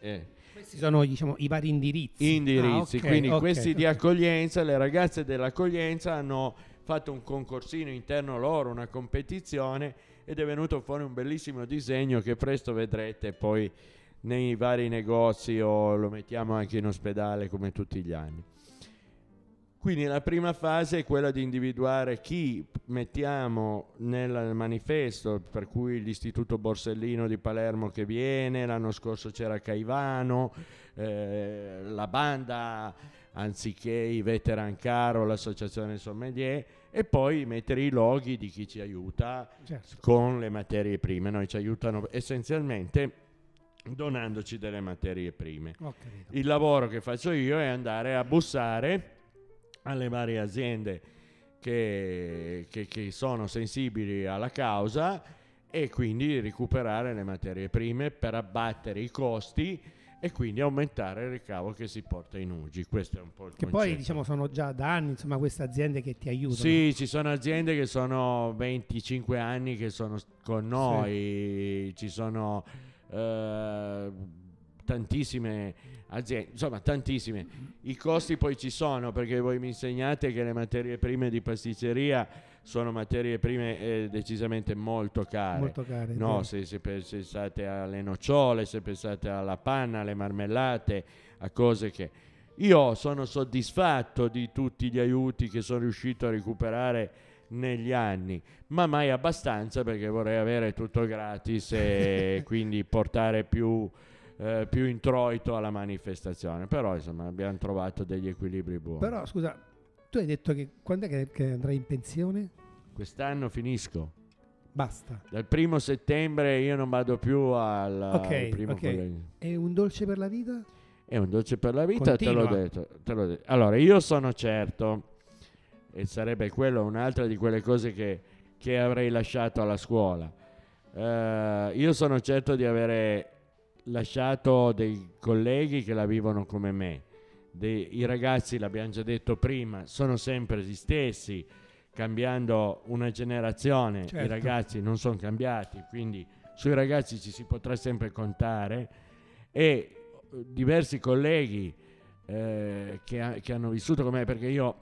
Eh. Questi sono diciamo, i vari indirizzi. indirizzi. Ah, ok, Quindi ok, questi di ok. accoglienza, le ragazze dell'accoglienza hanno fatto un concorsino interno loro, una competizione ed è venuto fuori un bellissimo disegno che presto vedrete poi nei vari negozi o lo mettiamo anche in ospedale come tutti gli anni. Quindi la prima fase è quella di individuare chi mettiamo nel manifesto, per cui l'Istituto Borsellino di Palermo che viene, l'anno scorso c'era Caivano, eh, la banda anziché i veteran caro, l'associazione sommelier e poi mettere i loghi di chi ci aiuta Certo. con le materie prime. Noi ci aiutano essenzialmente donandoci delle materie prime. Il lavoro che faccio io è andare a bussare alle varie aziende che, che- che sono sensibili alla causa e quindi recuperare le materie prime per abbattere i costi e quindi aumentare il ricavo che si porta in UGI. Questo è un po' il Che poi concetto. diciamo sono già da anni insomma, queste aziende che ti aiutano. Sì, ci sono aziende che sono 25 anni che sono con noi, ci sono eh, tantissime aziende, insomma tantissime. I costi poi ci sono perché voi mi insegnate che le materie prime di pasticceria sono materie prime eh, decisamente molto care. Molto care, No, se, se pensate alle nocciole, se pensate alla panna, alle marmellate, a cose che... Io sono soddisfatto di tutti gli aiuti che sono riuscito a recuperare negli anni, ma mai abbastanza perché vorrei avere tutto gratis e quindi portare più, eh, più introito alla manifestazione. Però insomma abbiamo trovato degli equilibri buoni. Però scusa, tu hai detto che quando è che, che andrai in pensione? Quest'anno finisco. Basta. Dal primo settembre io non vado più al, al Ok, primo ok. collegio. E un dolce per la vita? È un dolce per la vita, te l'ho, detto, te l'ho detto. Allora, io sono certo, e sarebbe quello un'altra di quelle cose che, che avrei lasciato alla scuola. Eh, io sono certo di avere lasciato dei colleghi che la vivono come me. Dei- I ragazzi, l'abbiamo già detto prima, sono sempre gli stessi, cambiando una generazione, i Certo. ragazzi non sono cambiati, quindi sui ragazzi ci si potrà sempre contare e eh, diversi colleghi eh, che, che hanno vissuto con me, perché io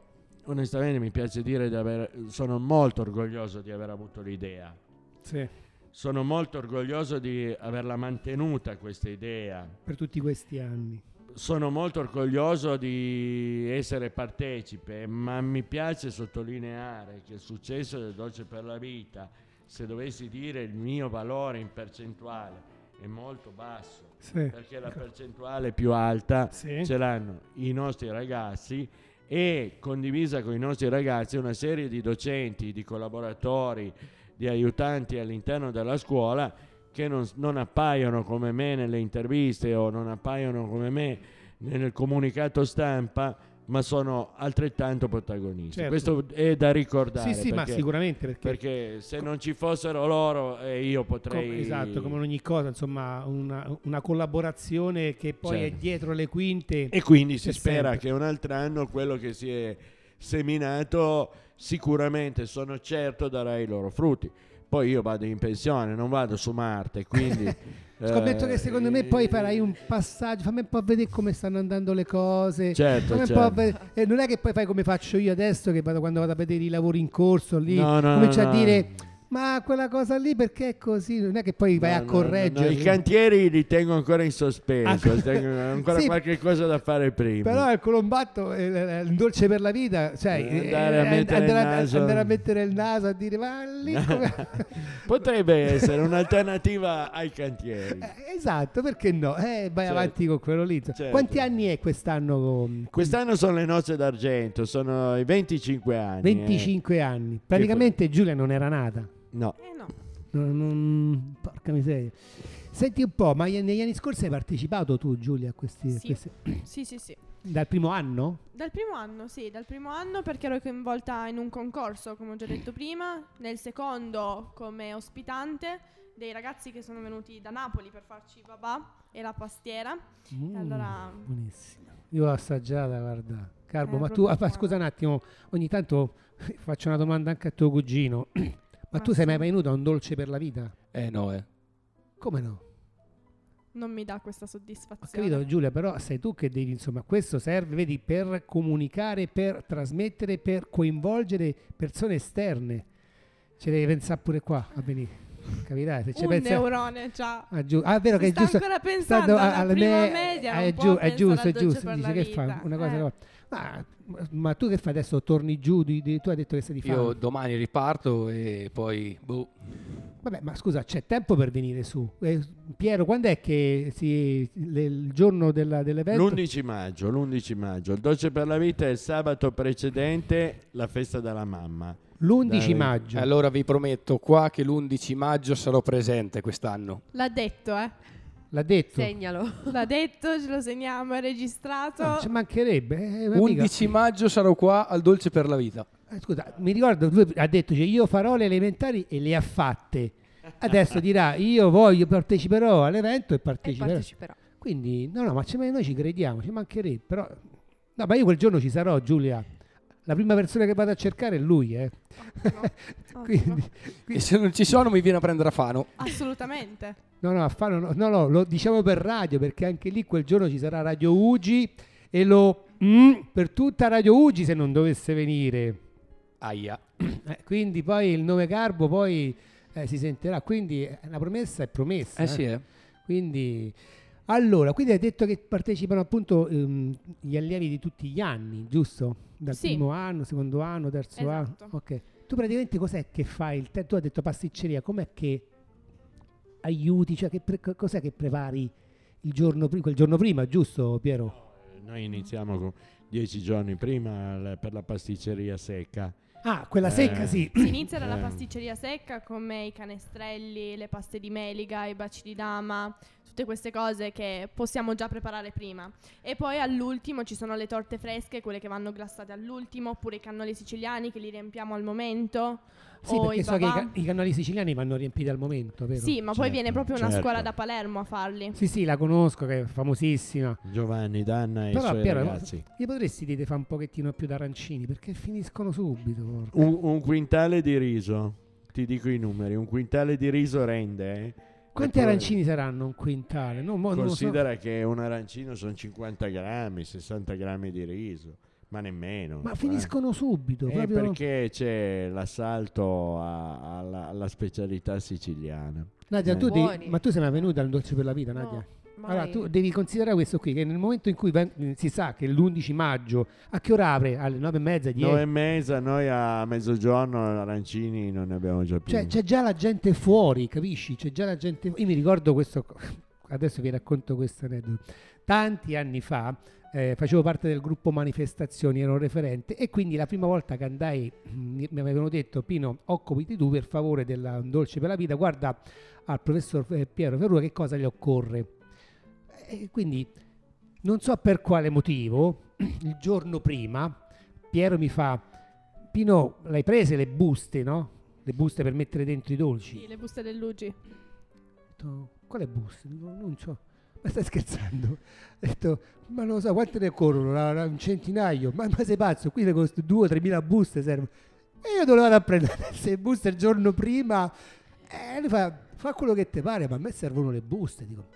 onestamente mi piace dire di aver, sono molto orgoglioso di aver avuto l'idea. Sì. Sono molto orgoglioso di averla mantenuta questa idea. Per tutti questi anni. Sono molto orgoglioso di essere partecipe, ma mi piace sottolineare che il successo del Dolce per la Vita, se dovessi dire il mio valore in percentuale, è molto basso. Sì. Perché la percentuale più alta Sì. ce l'hanno i nostri ragazzi e condivisa con i nostri ragazzi una serie di docenti, di collaboratori, di aiutanti all'interno della scuola che non, non appaiono come me nelle interviste o non appaiono come me nel comunicato stampa, ma sono altrettanto protagonisti. Certo. Questo è da ricordare. Sì, sì, ma perché- sicuramente perché, perché se non ci fossero loro eh, io com- potrei... esatto, come in ogni cosa, insomma, una, una collaborazione che poi Certo. è dietro le quinte. E quindi si spera sempre. che un altro anno quello che si è seminato sicuramente sono certo darà i loro frutti. Poi io vado in pensione, non vado su Marte, quindi... Scommetto eh, che secondo me poi farai un passaggio, fammi un po' vedere come stanno andando le cose. Certo, Fammi un certo. vedere- e non è che poi fai come faccio io adesso, che vado, quando vado a vedere i lavori in corso lì, No, no, cominci no, a dire ma quella cosa lì perché è così? Non è che poi vai No, a no, no, correggere. no, I cantieri li tengo ancora in sospeso, Ancora- tengo ancora Sì, qualche cosa da fare prima. Però il colombatto, eh, eh, il dolce per la vita, cioè Eh, eh, andare a eh, mettere il andare, a, naso- andare a mettere il naso a dire ma lì come... Potrebbe essere un'alternativa ai cantieri. Eh, esatto, perché no? Eh, vai Certo. avanti con quello lì. Certo. Quanti anni è quest'anno? con- Quest'anno sono le nozze d'argento, sono i 25 anni. eh. 25 anni. Praticamente Giulia non era nata. No. Eh no. Non- non- porca miseria. Senti un po', ma negli anni scorsi hai partecipato tu, Giulia, a questi, Sì. questi- Sì, sì, sì. dal primo anno? Dal primo anno, sì, dal primo anno perché ero coinvolta in un concorso, come ho già detto prima, nel secondo come ospitante dei ragazzi che sono venuti da Napoli per farci babà e la pastiera. Mm, allora buonissima. Io l'ho assaggiata, guarda. Carbo, Eh, ma tu, ah, scusa un attimo, ogni tanto faccio una domanda anche a tuo cugino. ma tu sei mai venuto a un dolce per la vita? Eh no, eh. Come no? non mi dà questa Ho soddisfazione. capito Giulia, però sei tu che devi, insomma, questo serve, vedi, per comunicare, per trasmettere, per coinvolgere persone esterne. Ci devi pensare pure qua a venire. Capirai? Se ci Un pensi neurone già. Ah, giu- ah, è vero Si che è sta giusto. ancora pensando do- alla alla prima me- media, è, giu- è giusto, è giusto. Dice che fa una cosa Eh. che ma, ma tu che fai adesso? Torni giù? Di, di- tu hai detto che sei di fame. Io domani riparto e poi... Boh. Vabbè, ma scusa, c'è tempo per venire su. Eh, Piero, quando è che si, le- il giorno della- dell'evento? L'11 maggio, l'11 maggio. Il Dolce per la Vita è il sabato precedente la festa della mamma. L'11 Dai. maggio. Allora vi prometto qua che l'11 maggio sarò presente quest'anno. L'ha detto, eh. L'ha detto. Segnalo. L'ha detto, ce lo segniamo, è registrato. No, ci mancherebbe. eh, ma 11 maggio sarò qua al Dolce per la Vita. eh, scusa, mi ricordo, lui ha detto cioè, io farò le elementari e le ha fatte. Adesso dirà io voglio, parteciperò all'evento e E parteciperò. Quindi, no, no, ma ci- noi ci crediamo, ci mancherebbe. Però, no, ma io quel giorno ci sarò, Giulia. La prima persona che vado a cercare è lui, eh. Ottimo, Quindi, E se non ci sono mi viene a prendere a Fano. Assolutamente. no, no, a Fano no, no, no, lo diciamo per radio perché anche lì quel giorno ci sarà Radio Ugi e lo mm, per tutta Radio Ugi se non dovesse venire. Aia. Eh, quindi poi il nome Carbo poi eh, si sentirà. Quindi eh, la promessa è promessa. Eh sì, eh. Quindi, allora, quindi hai detto che partecipano appunto ehm, gli allievi di tutti gli anni, giusto? Dal Sì. primo anno, secondo anno, terzo Esatto. anno. Ok. Tu praticamente cos'è che fai? Il te- tu hai detto pasticceria, com'è che aiuti? Cioè, che pre- co- cos'è che prepari il giorno prima, quel giorno prima, giusto Piero? Noi iniziamo con dieci giorni prima l- per la pasticceria secca. Ah, quella Eh. secca, sì. Si inizia dalla Eh. pasticceria secca come i canestrelli, le paste di meliga, i baci di dama, tutte queste cose che possiamo già preparare prima. E poi all'ultimo ci sono le torte fresche, quelle che vanno glassate all'ultimo, oppure i cannoli siciliani che li riempiamo al momento. Sì, perché i so che i, ca- i canali siciliani vanno riempiti al momento, vero? Sì, ma poi Certo, viene proprio una certo. scuola da Palermo a farli. Sì, sì, la conosco, che è famosissima. Giovanni, Danna e i Però suoi Piero, ragazzi. gli potresti dire fare un pochettino più d'arancini perché finiscono subito. Un, un quintale di riso, ti dico i numeri, un quintale di riso rende... eh. Quanti poi arancini saranno un quintale? No, mo- non lo so. Considera che un arancino sono 50 grammi, 60 grammi di riso, ma nemmeno. Ma eh. finiscono subito. Eh, perché c'è l'assalto a- alla, alla specialità siciliana. Nadia, Eh. tu Buoni. ma tu sei mai venuta al dolce per la vita, No, Nadia? Mai. Allora, tu devi considerare questo qui, che nel momento in cui ven- si sa che l'11 maggio, a che ora apre? Alle 9 e mezza, 10? 9 e mezza, noi a mezzogiorno arancini non ne abbiamo già più. Cioè, c'è già la gente fuori, capisci? C'è già la gente Io mi ricordo questo, adesso vi racconto questo aneddoto. Tanti anni fa eh, facevo parte del gruppo manifestazioni, ero referente e quindi la prima volta che andai mi mi avevano detto Pino, occupati tu per favore del dolce per la vita, guarda al professor eh, Piero Ferrua che cosa gli occorre. E quindi non so per quale motivo, il giorno prima Piero mi fa Pino, l'hai prese le buste, no? Le buste per mettere dentro i dolci. Sì, le buste dell'Ugi. Ho detto, quale buste? Non so. Ma stai scherzando? Ho detto, ma non lo so, quante ne corrono? Un centinaio? Ma, ma sei pazzo? Qui ne costa 2 o 3 mila buste servono. E io dove vado a prendere queste buste il giorno prima? E lui fa, fa quello che ti pare, ma a me servono le buste. Dico.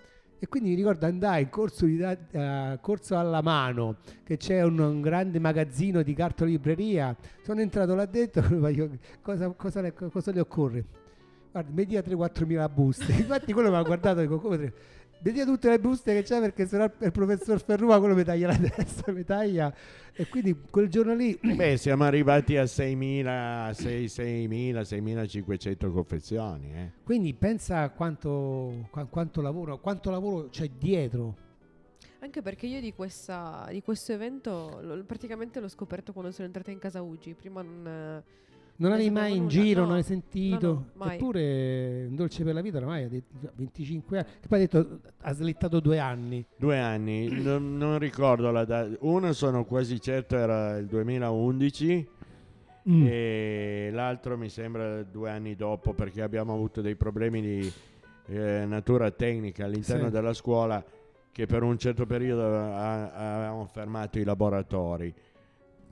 E quindi mi ricordo andai in corso, di, eh, corso alla mano, che c'è un, un grande magazzino di cartolibreria. Sono entrato là dentro, cosa, cosa, le- cosa le occorre? Guarda, mi dia 3-4 mila buste. Infatti quello mi ha guardato e dico, come dia tutte le buste che c'è perché sennò il il professor Ferrua quello mi taglia la testa, mi taglia. E quindi quel giorno lì... Beh, siamo arrivati a 6.000, 6, 6.000, 6.500 confezioni. eh. Quindi pensa quanto, qua- quanto lavoro, quanto lavoro c'è dietro. Anche perché io di, questa, di questo evento lo- praticamente l'ho scoperto quando sono entrata in casa Ugi. Prima non... Non Ne avevi mai in nulla, giro, no. non hai sentito. No, no. Eppure un dolce per la vita ormai ha detto 25 anni. Che poi ha detto ha slittato due anni. Due anni, non, non ricordo la data. Uno sono quasi certo era il 2011 Mm. e l'altro mi sembra due anni dopo perché abbiamo avuto dei problemi di eh, natura tecnica all'interno Sì. della scuola che per un certo periodo ha- avevamo fermato i laboratori.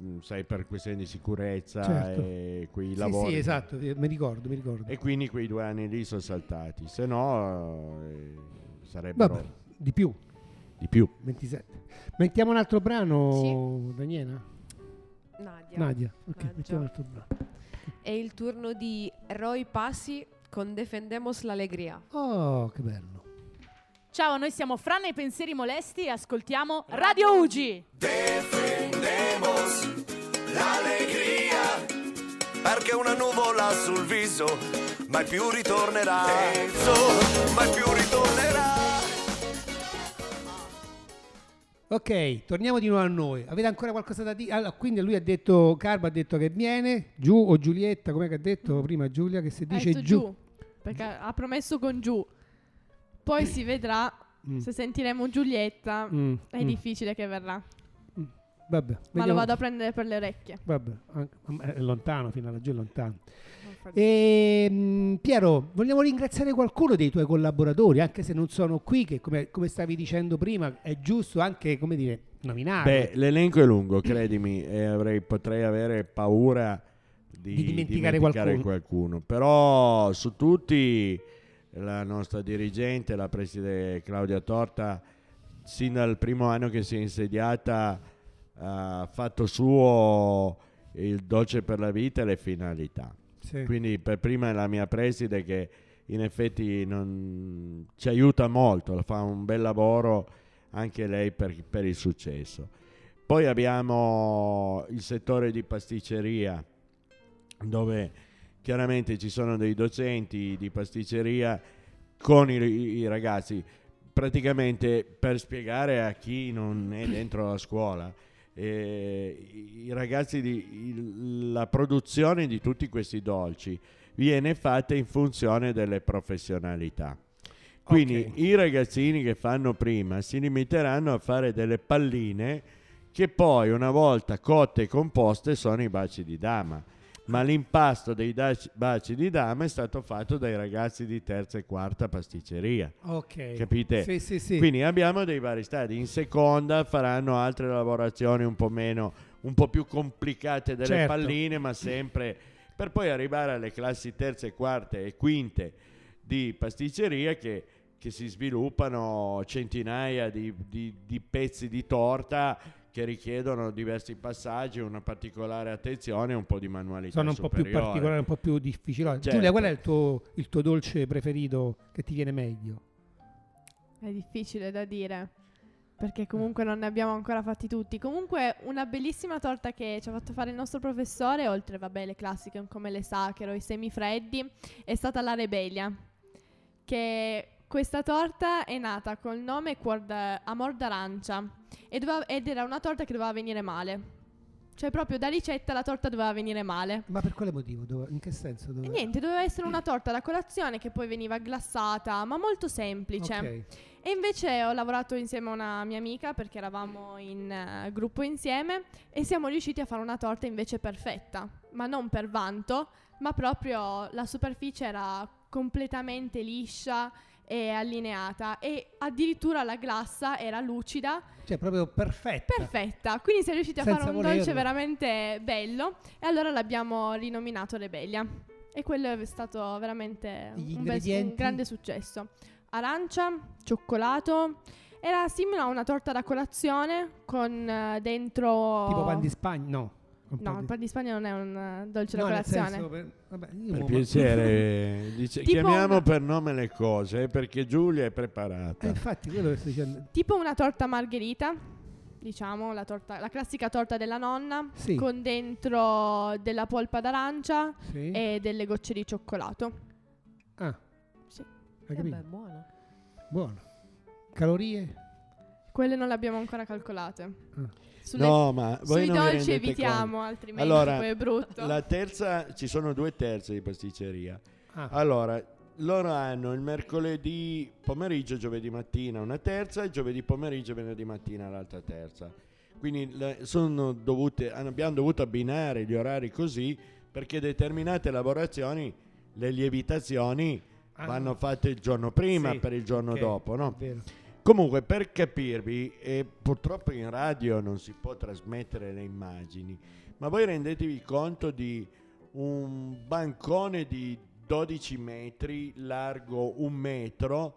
Mm, Sai, per questioni di sicurezza Certo. e quei Sì, lavori. sì, esatto, eh, mi ricordo, mi ricordo. E quindi quei due anni lì sono saltati, se no eh, sarebbero Vabbè, Di più, Di più. 27. Mettiamo un altro brano, Daniela? Nadia. Nadia. Ok, Nadia. mettiamo un altro brano. È il turno di Roy Passi con Defendemos la Alegría. Oh, che bello. Ciao, noi siamo Fran e i pensieri molesti e ascoltiamo Radio Ugi. Defendemos l'allegria perché una nuvola sul viso mai più ritornerà. Terzo, mai più ritornerà. Ok, torniamo di nuovo a noi. Avete ancora qualcosa da dire? Allora, quindi lui ha detto, Carbo ha detto che viene, giù o Giulietta, come che ha detto prima Giulia, che si dice giù. giù, perché ha promesso con giù. Poi si vedrà Mm. se sentiremo Giulietta. Mm, È mm. difficile che verrà. Vabbè, Ma lo vediamo. vado a prendere per le orecchie. Vabbè, è lontano, fino a laggiù è lontano. E, mm, Piero, vogliamo ringraziare qualcuno dei tuoi collaboratori, anche se non sono qui, che come, come stavi dicendo prima è giusto anche, come dire, nominare. Beh, l'elenco è lungo, credimi, e avrei- potrei avere paura di, Di dimenticare dimenticare qualcuno. qualcuno. Però su tutti la nostra dirigente, la preside Claudia Torta, sin dal primo anno che si è insediata ha fatto suo il dolce per la vita e le finalità. Sì. Quindi per prima è la mia preside che in effetti non- ci aiuta molto, fa un bel lavoro anche lei per, per il successo. Poi abbiamo il settore di pasticceria dove chiaramente ci sono dei docenti di pasticceria con i, i ragazzi praticamente per spiegare a chi non è dentro la scuola. Eh, i ragazzi di, il- la produzione di tutti questi dolci viene fatta in funzione delle professionalità. Quindi Ok. i ragazzini che fanno prima si limiteranno a fare delle palline che poi una volta cotte e composte sono i baci di dama ma l'impasto dei baci di dama è stato fatto dai ragazzi di terza e quarta pasticceria Ok. capite? Sì, sì, sì. Quindi abbiamo dei vari stadi. In seconda faranno altre lavorazioni un po' meno, un po' più complicate delle Certo. palline, ma sempre per poi arrivare alle classi terze, quarte e quinte di pasticceria che, che si sviluppano centinaia di, di- di pezzi di torta che richiedono diversi passaggi, una particolare attenzione e un po' di manualità Sono un po' più superiore. particolari, un po' più difficili. Certo. Giulia, qual è il tuo, il tuo dolce preferito che ti viene meglio? È difficile da dire. Perché comunque non ne abbiamo ancora fatti tutti. Comunque, una bellissima torta che ci ha fatto fare il nostro professore, oltre vabbè le classiche come le sacche o i semifreddi, è stata la Rebellia. Che questa torta è nata col nome cuor d- Amor d'arancia e doveva- ed era una torta che doveva venire male. Cioè, proprio da ricetta la torta doveva venire male. Ma per quale motivo? Dove- in che senso? Dove- E niente, doveva essere una torta da colazione che poi veniva glassata, ma molto semplice. Ok. E invece ho lavorato insieme a una mia amica perché eravamo in eh, gruppo insieme e siamo riusciti a fare una torta invece perfetta, ma non per vanto, ma proprio la superficie era completamente liscia e allineata e addirittura la glassa era lucida, Cioè, proprio perfetta. perfetta. Quindi siamo riusciti a Senza fare un dolce volerlo. veramente bello e allora l'abbiamo rinominato Rebellia. E quello è stato veramente un, bel- un grande successo. Arancia, cioccolato. Era simile a una torta da colazione con eh, dentro... Tipo pan di Spagna? No. No, il pan di Spagna non è un eh, dolce No, da colazione. per- vabbè, io Per piacere, dice- chiamiamo una- per nome le cose eh, perché Giulia è preparata. Eh, infatti, quello che sto dicendo. Tipo una torta margherita, diciamo, la, torta- la classica torta della nonna, Sì. con dentro della polpa d'arancia Sì. e delle gocce di cioccolato. Ah. Sì. Hai capito? Vabbè, buono. Buono. Calorie? Quelle non le abbiamo ancora calcolate. Ah. Sulle- No, ma voi sui dolci rendete evitiamo, conto. altrimenti allora, poi è brutto. La terza, ci sono due terze di pasticceria. Ah. Allora, loro hanno il mercoledì pomeriggio, giovedì mattina una terza, e giovedì pomeriggio e venerdì mattina l'altra terza. Quindi dovute, abbiamo dovuto abbinare gli orari così perché determinate lavorazioni, le lievitazioni Ah. vanno fatte il giorno prima Sì, per il giorno ok, dopo, no? vero. Comunque, per capirvi, e purtroppo in radio non si può trasmettere le immagini, ma voi rendetevi conto di un bancone di 12 metri, largo un metro,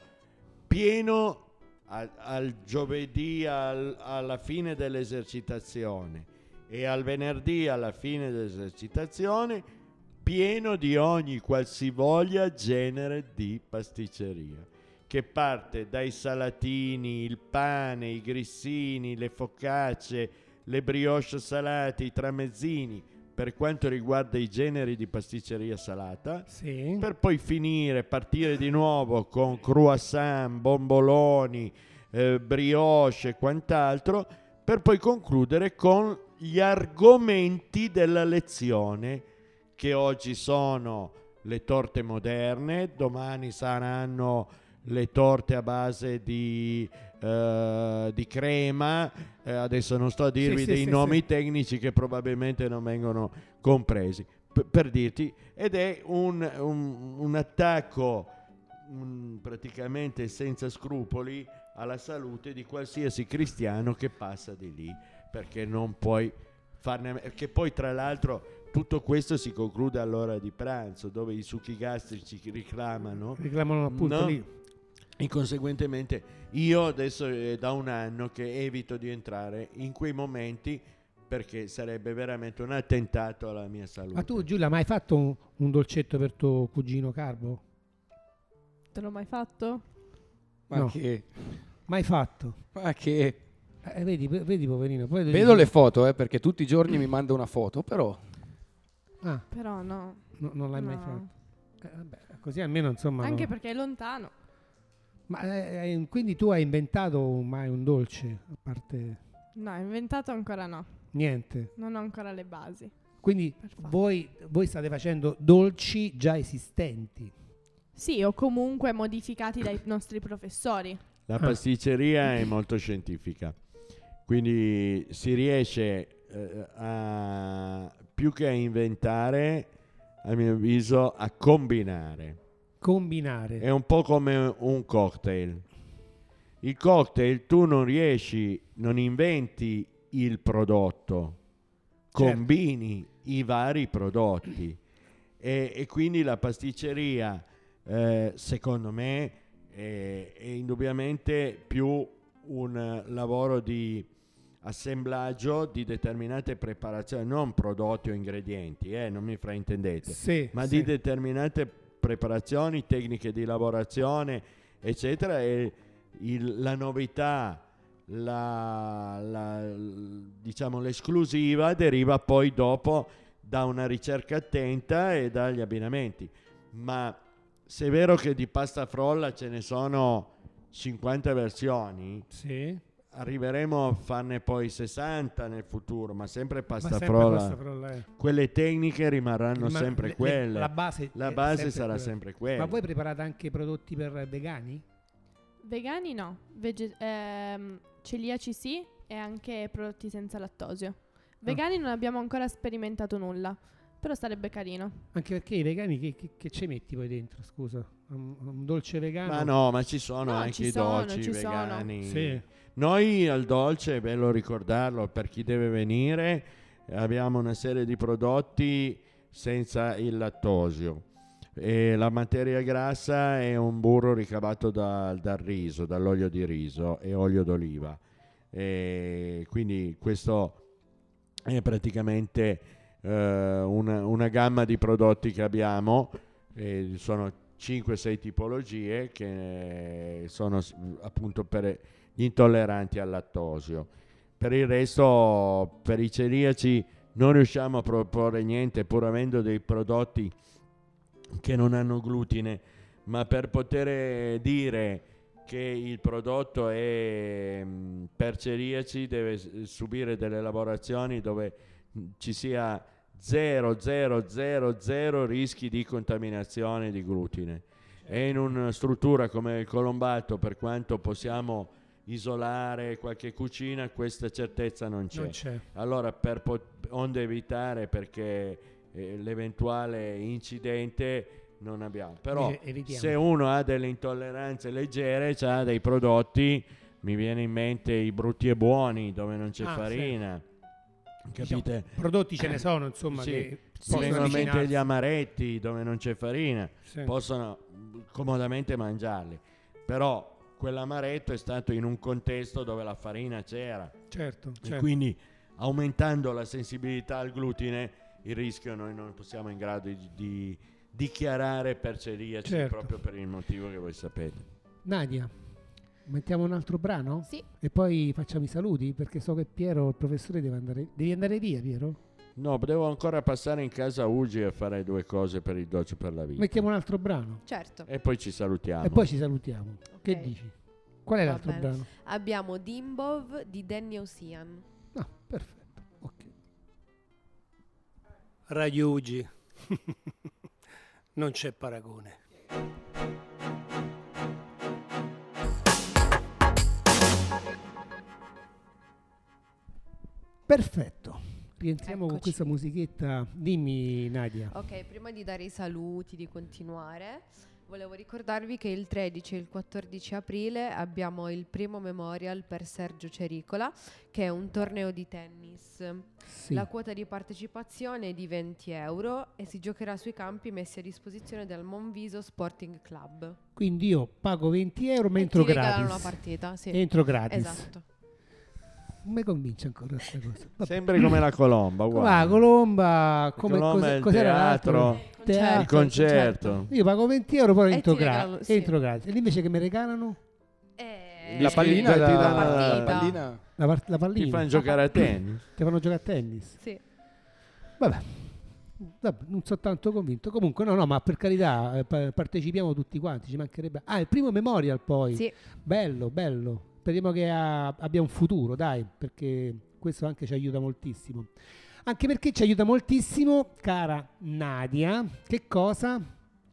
pieno al, al giovedì al- alla fine dell'esercitazione e al venerdì alla fine dell'esercitazione pieno di ogni qualsivoglia genere di pasticceria che parte dai salatini, il pane, i grissini, le focacce, le brioche salate, i tramezzini, per quanto riguarda i generi di pasticceria salata, Sì. per poi finire, partire di nuovo con croissant, bomboloni, eh, brioche e quant'altro, per poi concludere con gli argomenti della lezione, che oggi sono le torte moderne, domani saranno le torte a base di, eh, di crema, eh, adesso non sto a dirvi Sì, dei sì, nomi sì. tecnici che probabilmente non vengono compresi, P- per dirti, ed è un, un- un attacco mm, praticamente senza scrupoli alla salute di qualsiasi cristiano che passa di lì, perché non puoi farne... che poi tra l'altro tutto questo si conclude all'ora di pranzo, dove i succhi gastrici reclamano Reclamano appunto No? lì. E conseguentemente io adesso è da un anno che evito di entrare in quei momenti perché sarebbe veramente un attentato alla mia salute. Ma tu Giulia, mai hai fatto un, un dolcetto per tuo cugino Carbo? Te l'ho mai fatto? Ma No. che... Mai fatto? Ma che... Eh, vedi, vedi poverino. Poi Vedo le foto, eh, perché tutti i giorni mi manda una foto, però... Ah, Però no. no, non l'hai mai No. fatto. Eh, vabbè, così almeno insomma... Anche no. perché è lontano. Ma eh, eh, quindi tu hai inventato mai un dolce? A parte No, inventato ancora no. niente. Non ho ancora le basi. Quindi voi, voi state facendo dolci già esistenti. Sì, o comunque modificati dai nostri professori. La pasticceria è molto scientifica, quindi si riesce eh, a più che a inventare, a mio avviso, a combinare. Combinare. È un po' come un cocktail. Il cocktail tu non riesci, non inventi il prodotto, Certo. combini i vari prodotti. E, e quindi la pasticceria, eh, secondo me, è, è indubbiamente più un lavoro di assemblaggio di determinate preparazioni, non prodotti o ingredienti, eh, non mi fraintendete Sì, ma sì. di determinate preparazioni, tecniche di lavorazione, eccetera. E il- la novità, la, la- diciamo l'esclusiva deriva poi dopo da una ricerca attenta e dagli abbinamenti. Ma se è vero che di pasta frolla ce ne sono 50 versioni, Sì. Arriveremo a farne poi 60 nel futuro, ma sempre pasta sempre frolla. pasta frolla, eh. Quelle tecniche rimarranno Rima- sempre le- le- quelle. la base, La base sempre sarà quella. sempre quella. Ma voi preparate anche prodotti per vegani? Vegani no, Vege- ehm, celiaci sì e anche prodotti senza lattosio. Vegani non abbiamo ancora sperimentato nulla, però sarebbe carino. Anche perché i vegani che, che- che ci metti poi dentro, scusa? Un, un dolce vegano? Ma no, ma ci sono No, anche ci i sono, dolci ci sono. vegani. Sì. Noi al dolce, è bello ricordarlo per chi deve venire, abbiamo una serie di prodotti senza il lattosio. E la materia grassa è un burro ricavato da- dal riso, dall'olio di riso e olio d'oliva. E quindi questo è praticamente eh, una, una gamma di prodotti che abbiamo, e sono 5-6 tipologie che sono appunto per intolleranti al lattosio. Per il resto, per i celiaci non riusciamo a proporre niente pur avendo dei prodotti che non hanno glutine, ma per poter dire che il prodotto è mh, per celiaci deve subire delle lavorazioni dove ci sia 0, 0, 0, 0 rischi di contaminazione di glutine. E in una struttura come il colombato, per quanto possiamo isolare qualche cucina, questa certezza non c'è. Non c'è. Allora, per pot- onde evitare perché eh, l'eventuale incidente non abbiamo. Però Evi- evitiamo. se uno ha delle intolleranze leggere, ha dei prodotti, mi viene in mente i brutti e buoni dove non c'è Ah, sì. farina. Capite? Diciamo, prodotti ce ne sono, insomma, Sì. che vengono in mente gli amaretti dove non c'è farina, Sì. possono comodamente mangiarli. Però quell'amaretto è stato in un contesto dove la farina c'era. Certo, E certo. quindi aumentando la sensibilità al glutine, il rischio noi non siamo in grado di, di dichiarare per celiaci Certo. proprio per il motivo che voi sapete. Nadia, mettiamo un altro brano? Sì. E poi facciamo i saluti perché so che Piero, il professore, deve andare. Devi andare via, Piero? No, devo ancora passare in casa Ugi e fare due cose per il dolce per la vita. Mettiamo un altro brano. Certo. E poi ci salutiamo. E poi ci salutiamo. Che dici? Qual è Va l'altro bene. brano? Abbiamo Dimbov di Danny Ocean. Ah, perfetto. Ok. Radio Ugi. non c'è paragone. Perfetto. Rientriamo con Eccoci questa qui. musichetta. Dimmi, Nadia. Ok, prima di dare i saluti, di continuare, volevo ricordarvi che il 13 e il 14 aprile abbiamo il primo memorial per Sergio Cericola, che è un torneo di tennis. Sì. La quota di partecipazione è di 20 euro e si giocherà sui campi messi a disposizione dal Monviso Sporting Club. Quindi io pago 20 euro ma E entro ti gratis. una partita, sì. Entro gratis. Esatto. Non mi convince ancora questa cosa. Vabbè. Sempre come la colomba, uguale. la colomba, come colomba cos'era teatro, l'altro? Teatro, il concerto. Io pago 20 euro, poi entro, gra- sì. entro gratis. E invece che mi regalano? Eh, La pallina, danno la- la pallina. La, par- la pallina. Ti fanno giocare a tennis. Ti fanno giocare a tennis. Sì. Vabbè. Vabbè, non sono tanto convinto. Comunque, no, no, ma per carità, eh, pa- partecipiamo tutti quanti. Ci mancherebbe. Ah, il primo memorial poi. Sì. Bello, bello. Speriamo che ha- abbia un futuro, dai, perché questo anche ci aiuta moltissimo. Anche perché ci aiuta moltissimo, cara Nadia, che cosa?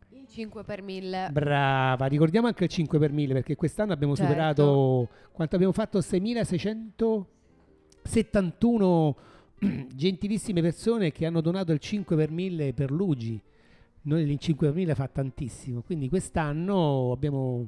Il 5 per 1000. Brava, ricordiamo anche il 5 per 1000 perché quest'anno abbiamo Certo. superato quanto abbiamo fatto 6671 gentilissime persone che hanno donato il 5 per 1000 per Luigi. Noi il 5 per 1000 fa tantissimo, quindi quest'anno abbiamo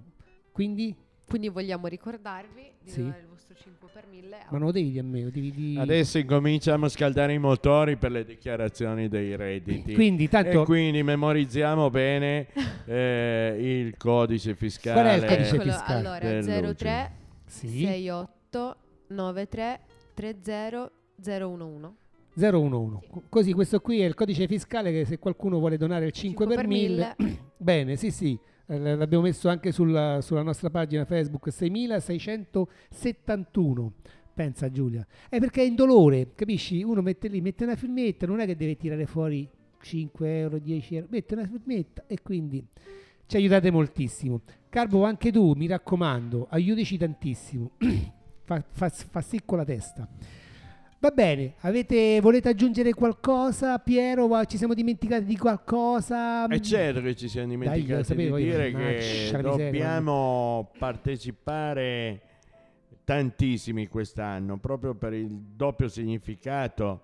quindi Quindi vogliamo ricordarvi di Sì. donare il vostro 5 per 1000. a- ma non lo devi dire a me, lo devi dire Adesso incominciamo a scaldare i motori per le dichiarazioni dei redditi. Quindi, tanto- E quindi memorizziamo bene eh, il codice fiscale. Qual è il codice Eccolo, fiscale? allora del 03 Sì. 68 93 30 011. 011. Co- Così questo qui è il codice fiscale che se qualcuno vuole donare il 5, 5 per per 1000, bene, sì, sì, l'abbiamo messo anche sulla, sulla nostra pagina Facebook 6671. Pensa Giulia. È perché è indolore, capisci? Uno mette lì, mette una firmetta, non è che deve tirare fuori 5 euro, 10 euro, mette una firmetta e quindi ci aiutate moltissimo. Carbo, anche tu, mi raccomando, aiutici tantissimo. fa, fa, fa sì con la testa. Va bene, avete, volete aggiungere qualcosa? Piero, ci siamo dimenticati di qualcosa? È certo che ci siamo dimenticati sapevo di dire che la miseria, dobbiamo partecipare tantissimi quest'anno proprio per il doppio significato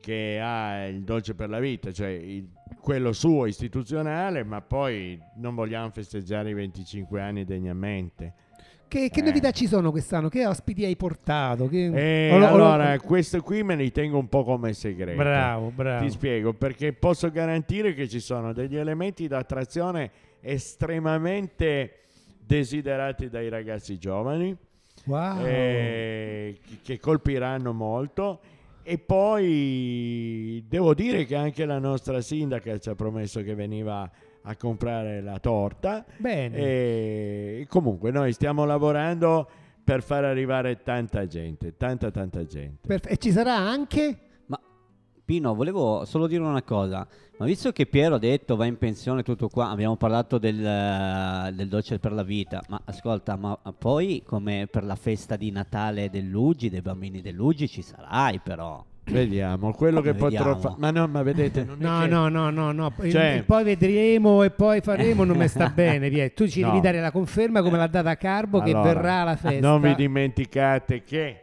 che ha il dolce per la vita, cioè il- quello suo istituzionale, ma poi non vogliamo festeggiare i 25 anni degnamente. Che, che Eh. novità ci sono quest'anno? Che ospiti hai portato? Che... E Ho- ho- allora, questo qui me li tengo un po' come segreto. Bravo, bravo. Ti spiego, perché posso garantire che ci sono degli elementi d'attrazione estremamente desiderati dai ragazzi giovani, Wow. eh, che- che colpiranno molto. E poi devo dire che anche la nostra sindaca ci ha promesso che veniva a comprare la torta. Bene. E comunque noi stiamo lavorando per far arrivare tanta gente, tanta tanta gente. Perfe- e ci sarà anche? Ma Pino, volevo solo dire una cosa. Ma visto che Piero ha detto va in pensione tutto qua, abbiamo parlato del, eh, del dolce per la vita, ma ascolta, ma poi come per la festa di Natale dell'Ugi, dei bambini dell'Ugi, ci sarai però. Vediamo, quello che potrò fare. Ma no, ma vedete, non è No, che- no, no, no, no. Cioè- poi vedremo e poi faremo, non mi sta bene. Pier. Tu ci No. devi dare la conferma come l'ha data Carbo che Allora, verrà alla festa. Non vi dimenticate che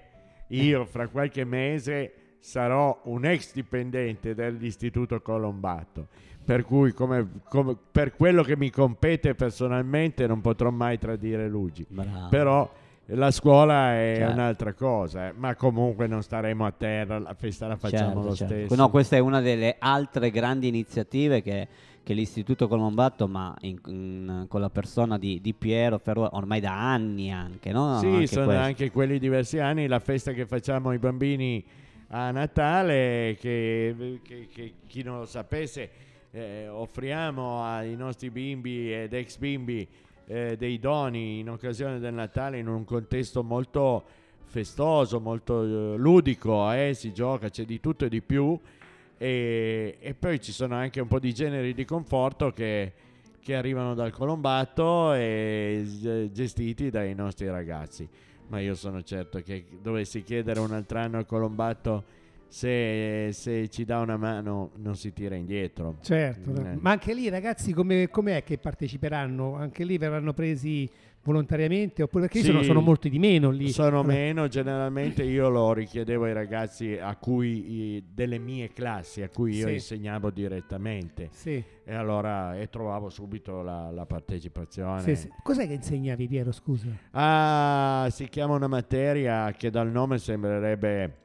io fra qualche mese sarò un ex dipendente dell'Istituto Colombato. Per cui, come, come- per quello che mi compete personalmente, non potrò mai tradire Luigi. Bravo. Però la scuola è Certo. un'altra cosa, eh. ma comunque non staremo a terra, la festa la facciamo Certo, lo certo. stesso. No, questa è una delle altre grandi iniziative che, che l'Istituto Colombatto, ma in- in- con la persona di, di Piero Ferro, ormai da anni anche, no? Sì, Anche sono questo. anche quelli diversi anni, la festa che facciamo ai bambini a Natale, che, che- che chi non lo sapesse, eh, offriamo ai nostri bimbi ed ex bimbi eh, dei doni in occasione del Natale in un contesto molto festoso, molto eh, ludico, eh, si gioca, c'è di tutto e di più. E, e poi ci sono anche un po' di generi di conforto che, che arrivano dal Colombatto e gestiti dai nostri ragazzi. Ma io sono certo che dovessi chiedere un altro anno al Colombatto se, se ci dà una mano non si tira indietro. Certo, Eh. ma anche lì ragazzi come com'è che parteciperanno? Anche lì verranno presi volontariamente oppure perché Sì. sono, sono molti di meno lì? Sono meno, generalmente io lo richiedevo ai ragazzi a cui, delle mie classi a cui io Sì. insegnavo direttamente Sì. e allora e trovavo subito la, la partecipazione. Cos'è che insegnavi Piero, scusa? Ah, si chiama una materia che dal nome sembrerebbe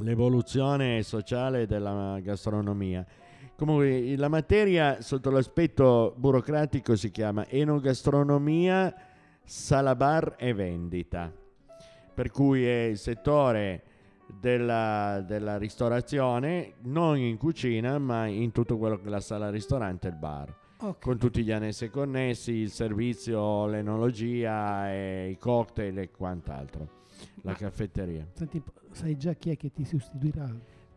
l'evoluzione sociale della gastronomia. Comunque la materia sotto l'aspetto burocratico si chiama enogastronomia, salabar e vendita, per cui è il settore della, della ristorazione, non in cucina, ma in tutto quello che è la sala ristorante e il bar. Ok. Con tutti gli annessi connessi, il servizio, l'enologia, e i cocktail e quant'altro. La Ma- caffetteria. Senti, sai già chi è che ti sostituirà?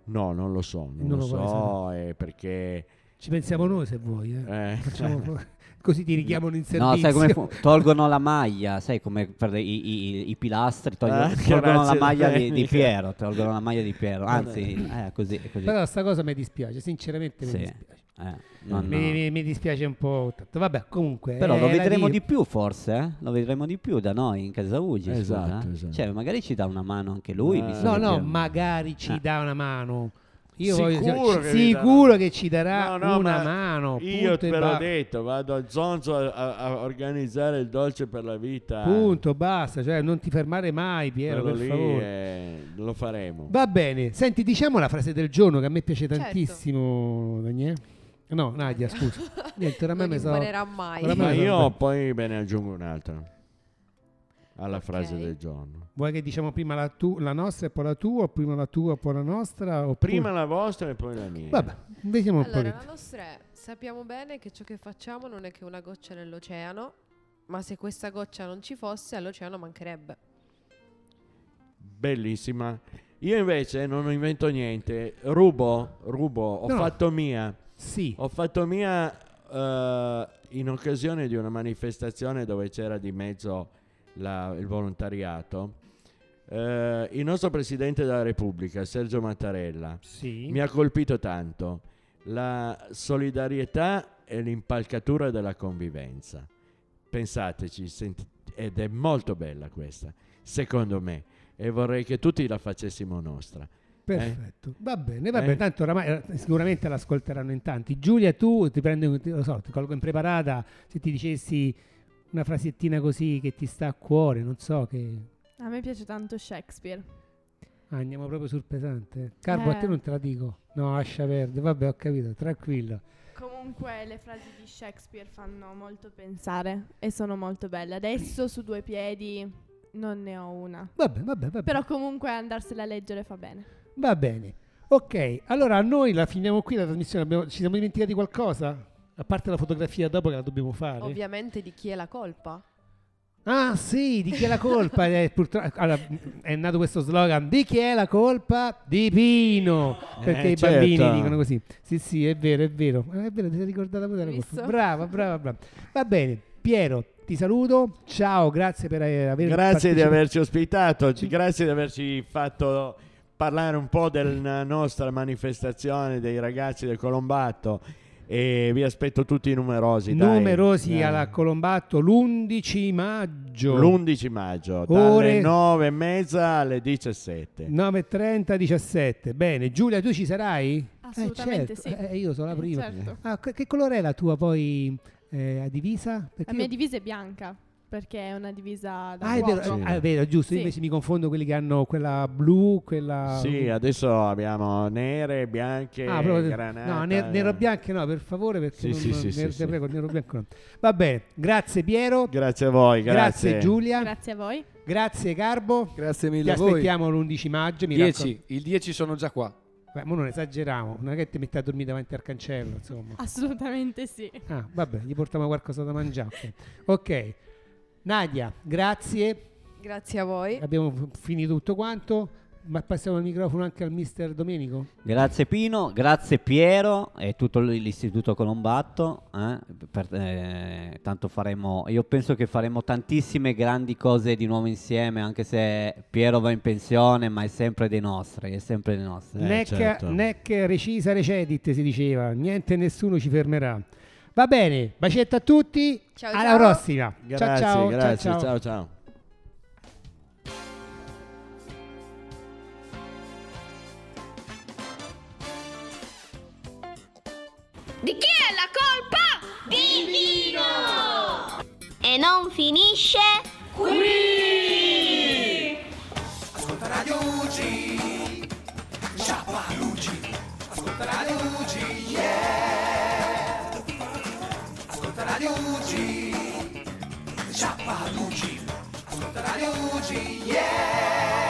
No, non lo so, non, Non lo, lo so, eh, perché... Ci pensiamo noi se vuoi, eh. Eh. Facciamo così ti richiamano in servizio. No, sai come fu- tolgono la maglia, sai come per i, i- i pilastri tolgono, Ah, tolgono la maglia di, di. Piero, tolgono la maglia di Piero, anzi, è così, così. Però sta cosa mi dispiace, sinceramente mi Sì. dispiace. Eh, non- Mi, mi- mi dispiace un po' tanto. Vabbè, comunque. Però eh, lo vedremo di più forse, eh? lo vedremo di più da noi in Casa Ugi, scusa, Esatto, eh? esatto. Cioè, magari ci dà una mano anche lui. Eh. No, no, magari ci Eh. dà una mano. Io Sicuro voglio, che sicuro che ci darà No, no, una ma mano. Io te l'ho ba- detto, vado al Zonzo a, a- a organizzare il dolce per la vita. Punto, basta. Cioè, non ti fermare mai, Piero, Quello per lì favore. eh, lo faremo. Va bene. Senti, diciamo la frase del giorno che a me piace Certo. tantissimo, Daniele. No, Nadia, scusa. Niente, oramai Non mi imparerà mai. Ma io poi ve ne aggiungo un'altra alla Ok. frase del giorno. Vuoi che diciamo prima la, tu- la nostra e poi la tua, o prima la tua e poi la nostra? oppure- Prima la vostra e poi la mia. Vabbè, vediamo un Allora, po'. la nostra è, sappiamo bene che ciò che facciamo non è che una goccia nell'oceano, ma se questa goccia non ci fosse, all'oceano mancherebbe. Bellissima. Io invece non invento niente, rubo, rubo, ho No. fatto mia. Sì. Ho fatto mia eh, in occasione di una manifestazione dove c'era di mezzo la- il volontariato. eh, il nostro Presidente della Repubblica, Sergio Mattarella, Sì. mi ha colpito tanto la solidarietà e l'impalcatura della convivenza. Pensateci, senti- ed è molto bella questa, secondo me, e vorrei che tutti la facessimo nostra. Perfetto, va bene, va bene. Eh? Tanto oramai eh, sicuramente l'ascolteranno in tanti. Giulia, tu ti prendi, ti- lo so, ti colgo impreparata. Se ti dicessi una frasettina così che ti sta a cuore, non so che. A me piace tanto Shakespeare. Ah, andiamo proprio sul pesante. Carbo, a te Eh. non te la dico. No, lascia perdere. Vabbè, ho capito, tranquillo. Comunque le frasi di Shakespeare fanno molto pensare e sono molto belle. Adesso su due piedi non ne ho una. Vabbè, vabbè, vabbè. Però comunque andarsela a leggere fa bene. Va bene. Ok, allora noi la finiamo qui la trasmissione. Abbiamo- ci siamo dimenticati qualcosa? A parte la fotografia dopo che la dobbiamo fare. Ovviamente di chi è la colpa? Ah sì, di chi è la colpa? Eh, purtroppo, allora, è nato questo slogan, di chi è la colpa? Di Pino, perché Eh, i bambini certo. dicono così. Sì, sì, è vero, è vero. Eh, È vero, ti sei ricordata pure della colpa. Brava, brava, brava. Va bene, Piero, ti saluto. Ciao, grazie per eh, aver Grazie di averci ospitato, grazie di averci fatto parlare un po' della nostra manifestazione dei ragazzi del Colombatto e vi aspetto tutti numerosi. dai. Numerosi Eh. alla Colombatto l'11 maggio. L'11 maggio, Ore- dalle 9 e mezza alle 17. 9.30, 17. Bene, Giulia, tu ci sarai? Assolutamente eh, sì. certo. Eh, io sono la prima. Certo. Ah, che che colore è la tua poi eh, divisa? Perché La mia io- divisa è bianca. Perché è una divisa da Ah, è vero, fuoco. ah, è vero, giusto. Io Sì. invece mi confondo quelli che hanno quella blu, quella. Sì, adesso abbiamo nere, bianche, Ah, proprio- granata. no, ne- nero bianco no, per favore, perché Sì, non, sì, sì, nero- sì, sì. prego, nero bianco no. Va bene, grazie Piero, Grazie a voi, grazie. Giulia, Grazie a voi. grazie Carbo. Grazie Ti mille a voi. aspettiamo l'11 maggio. Mi 10, il 10 sono già qua. Beh, mo non esageriamo, non è che ti metti a dormire davanti al cancello, insomma. Assolutamente sì. Ah, vabbè, gli portiamo qualcosa da mangiare. Ok, Ok. Nadia, grazie. Grazie a voi. Abbiamo finito tutto quanto. Ma passiamo il microfono anche al mister Domenico. Grazie Pino, grazie Piero e tutto l'istituto Colombatto. eh, per- eh, tanto faremo, io penso che faremo tantissime grandi cose di nuovo insieme, anche se Piero va in pensione, ma è sempre dei nostri, è sempre dei nostri. Eh, nec, certo. nec recisa recedit si diceva, niente e nessuno ci fermerà. Va bene, bacetto a tutti, Ciao, alla ciao. prossima. Grazie, ciao ciao, grazie, ciao, ciao. ciao ciao. Di chi è la colpa? Di Vino! E non finisce qui! Ascolta Radio UG, Sciappa Luci, ascolta Radio UG, Ascolta Radio UG, Sciappa Luci, ascolta Radio UG, yeah.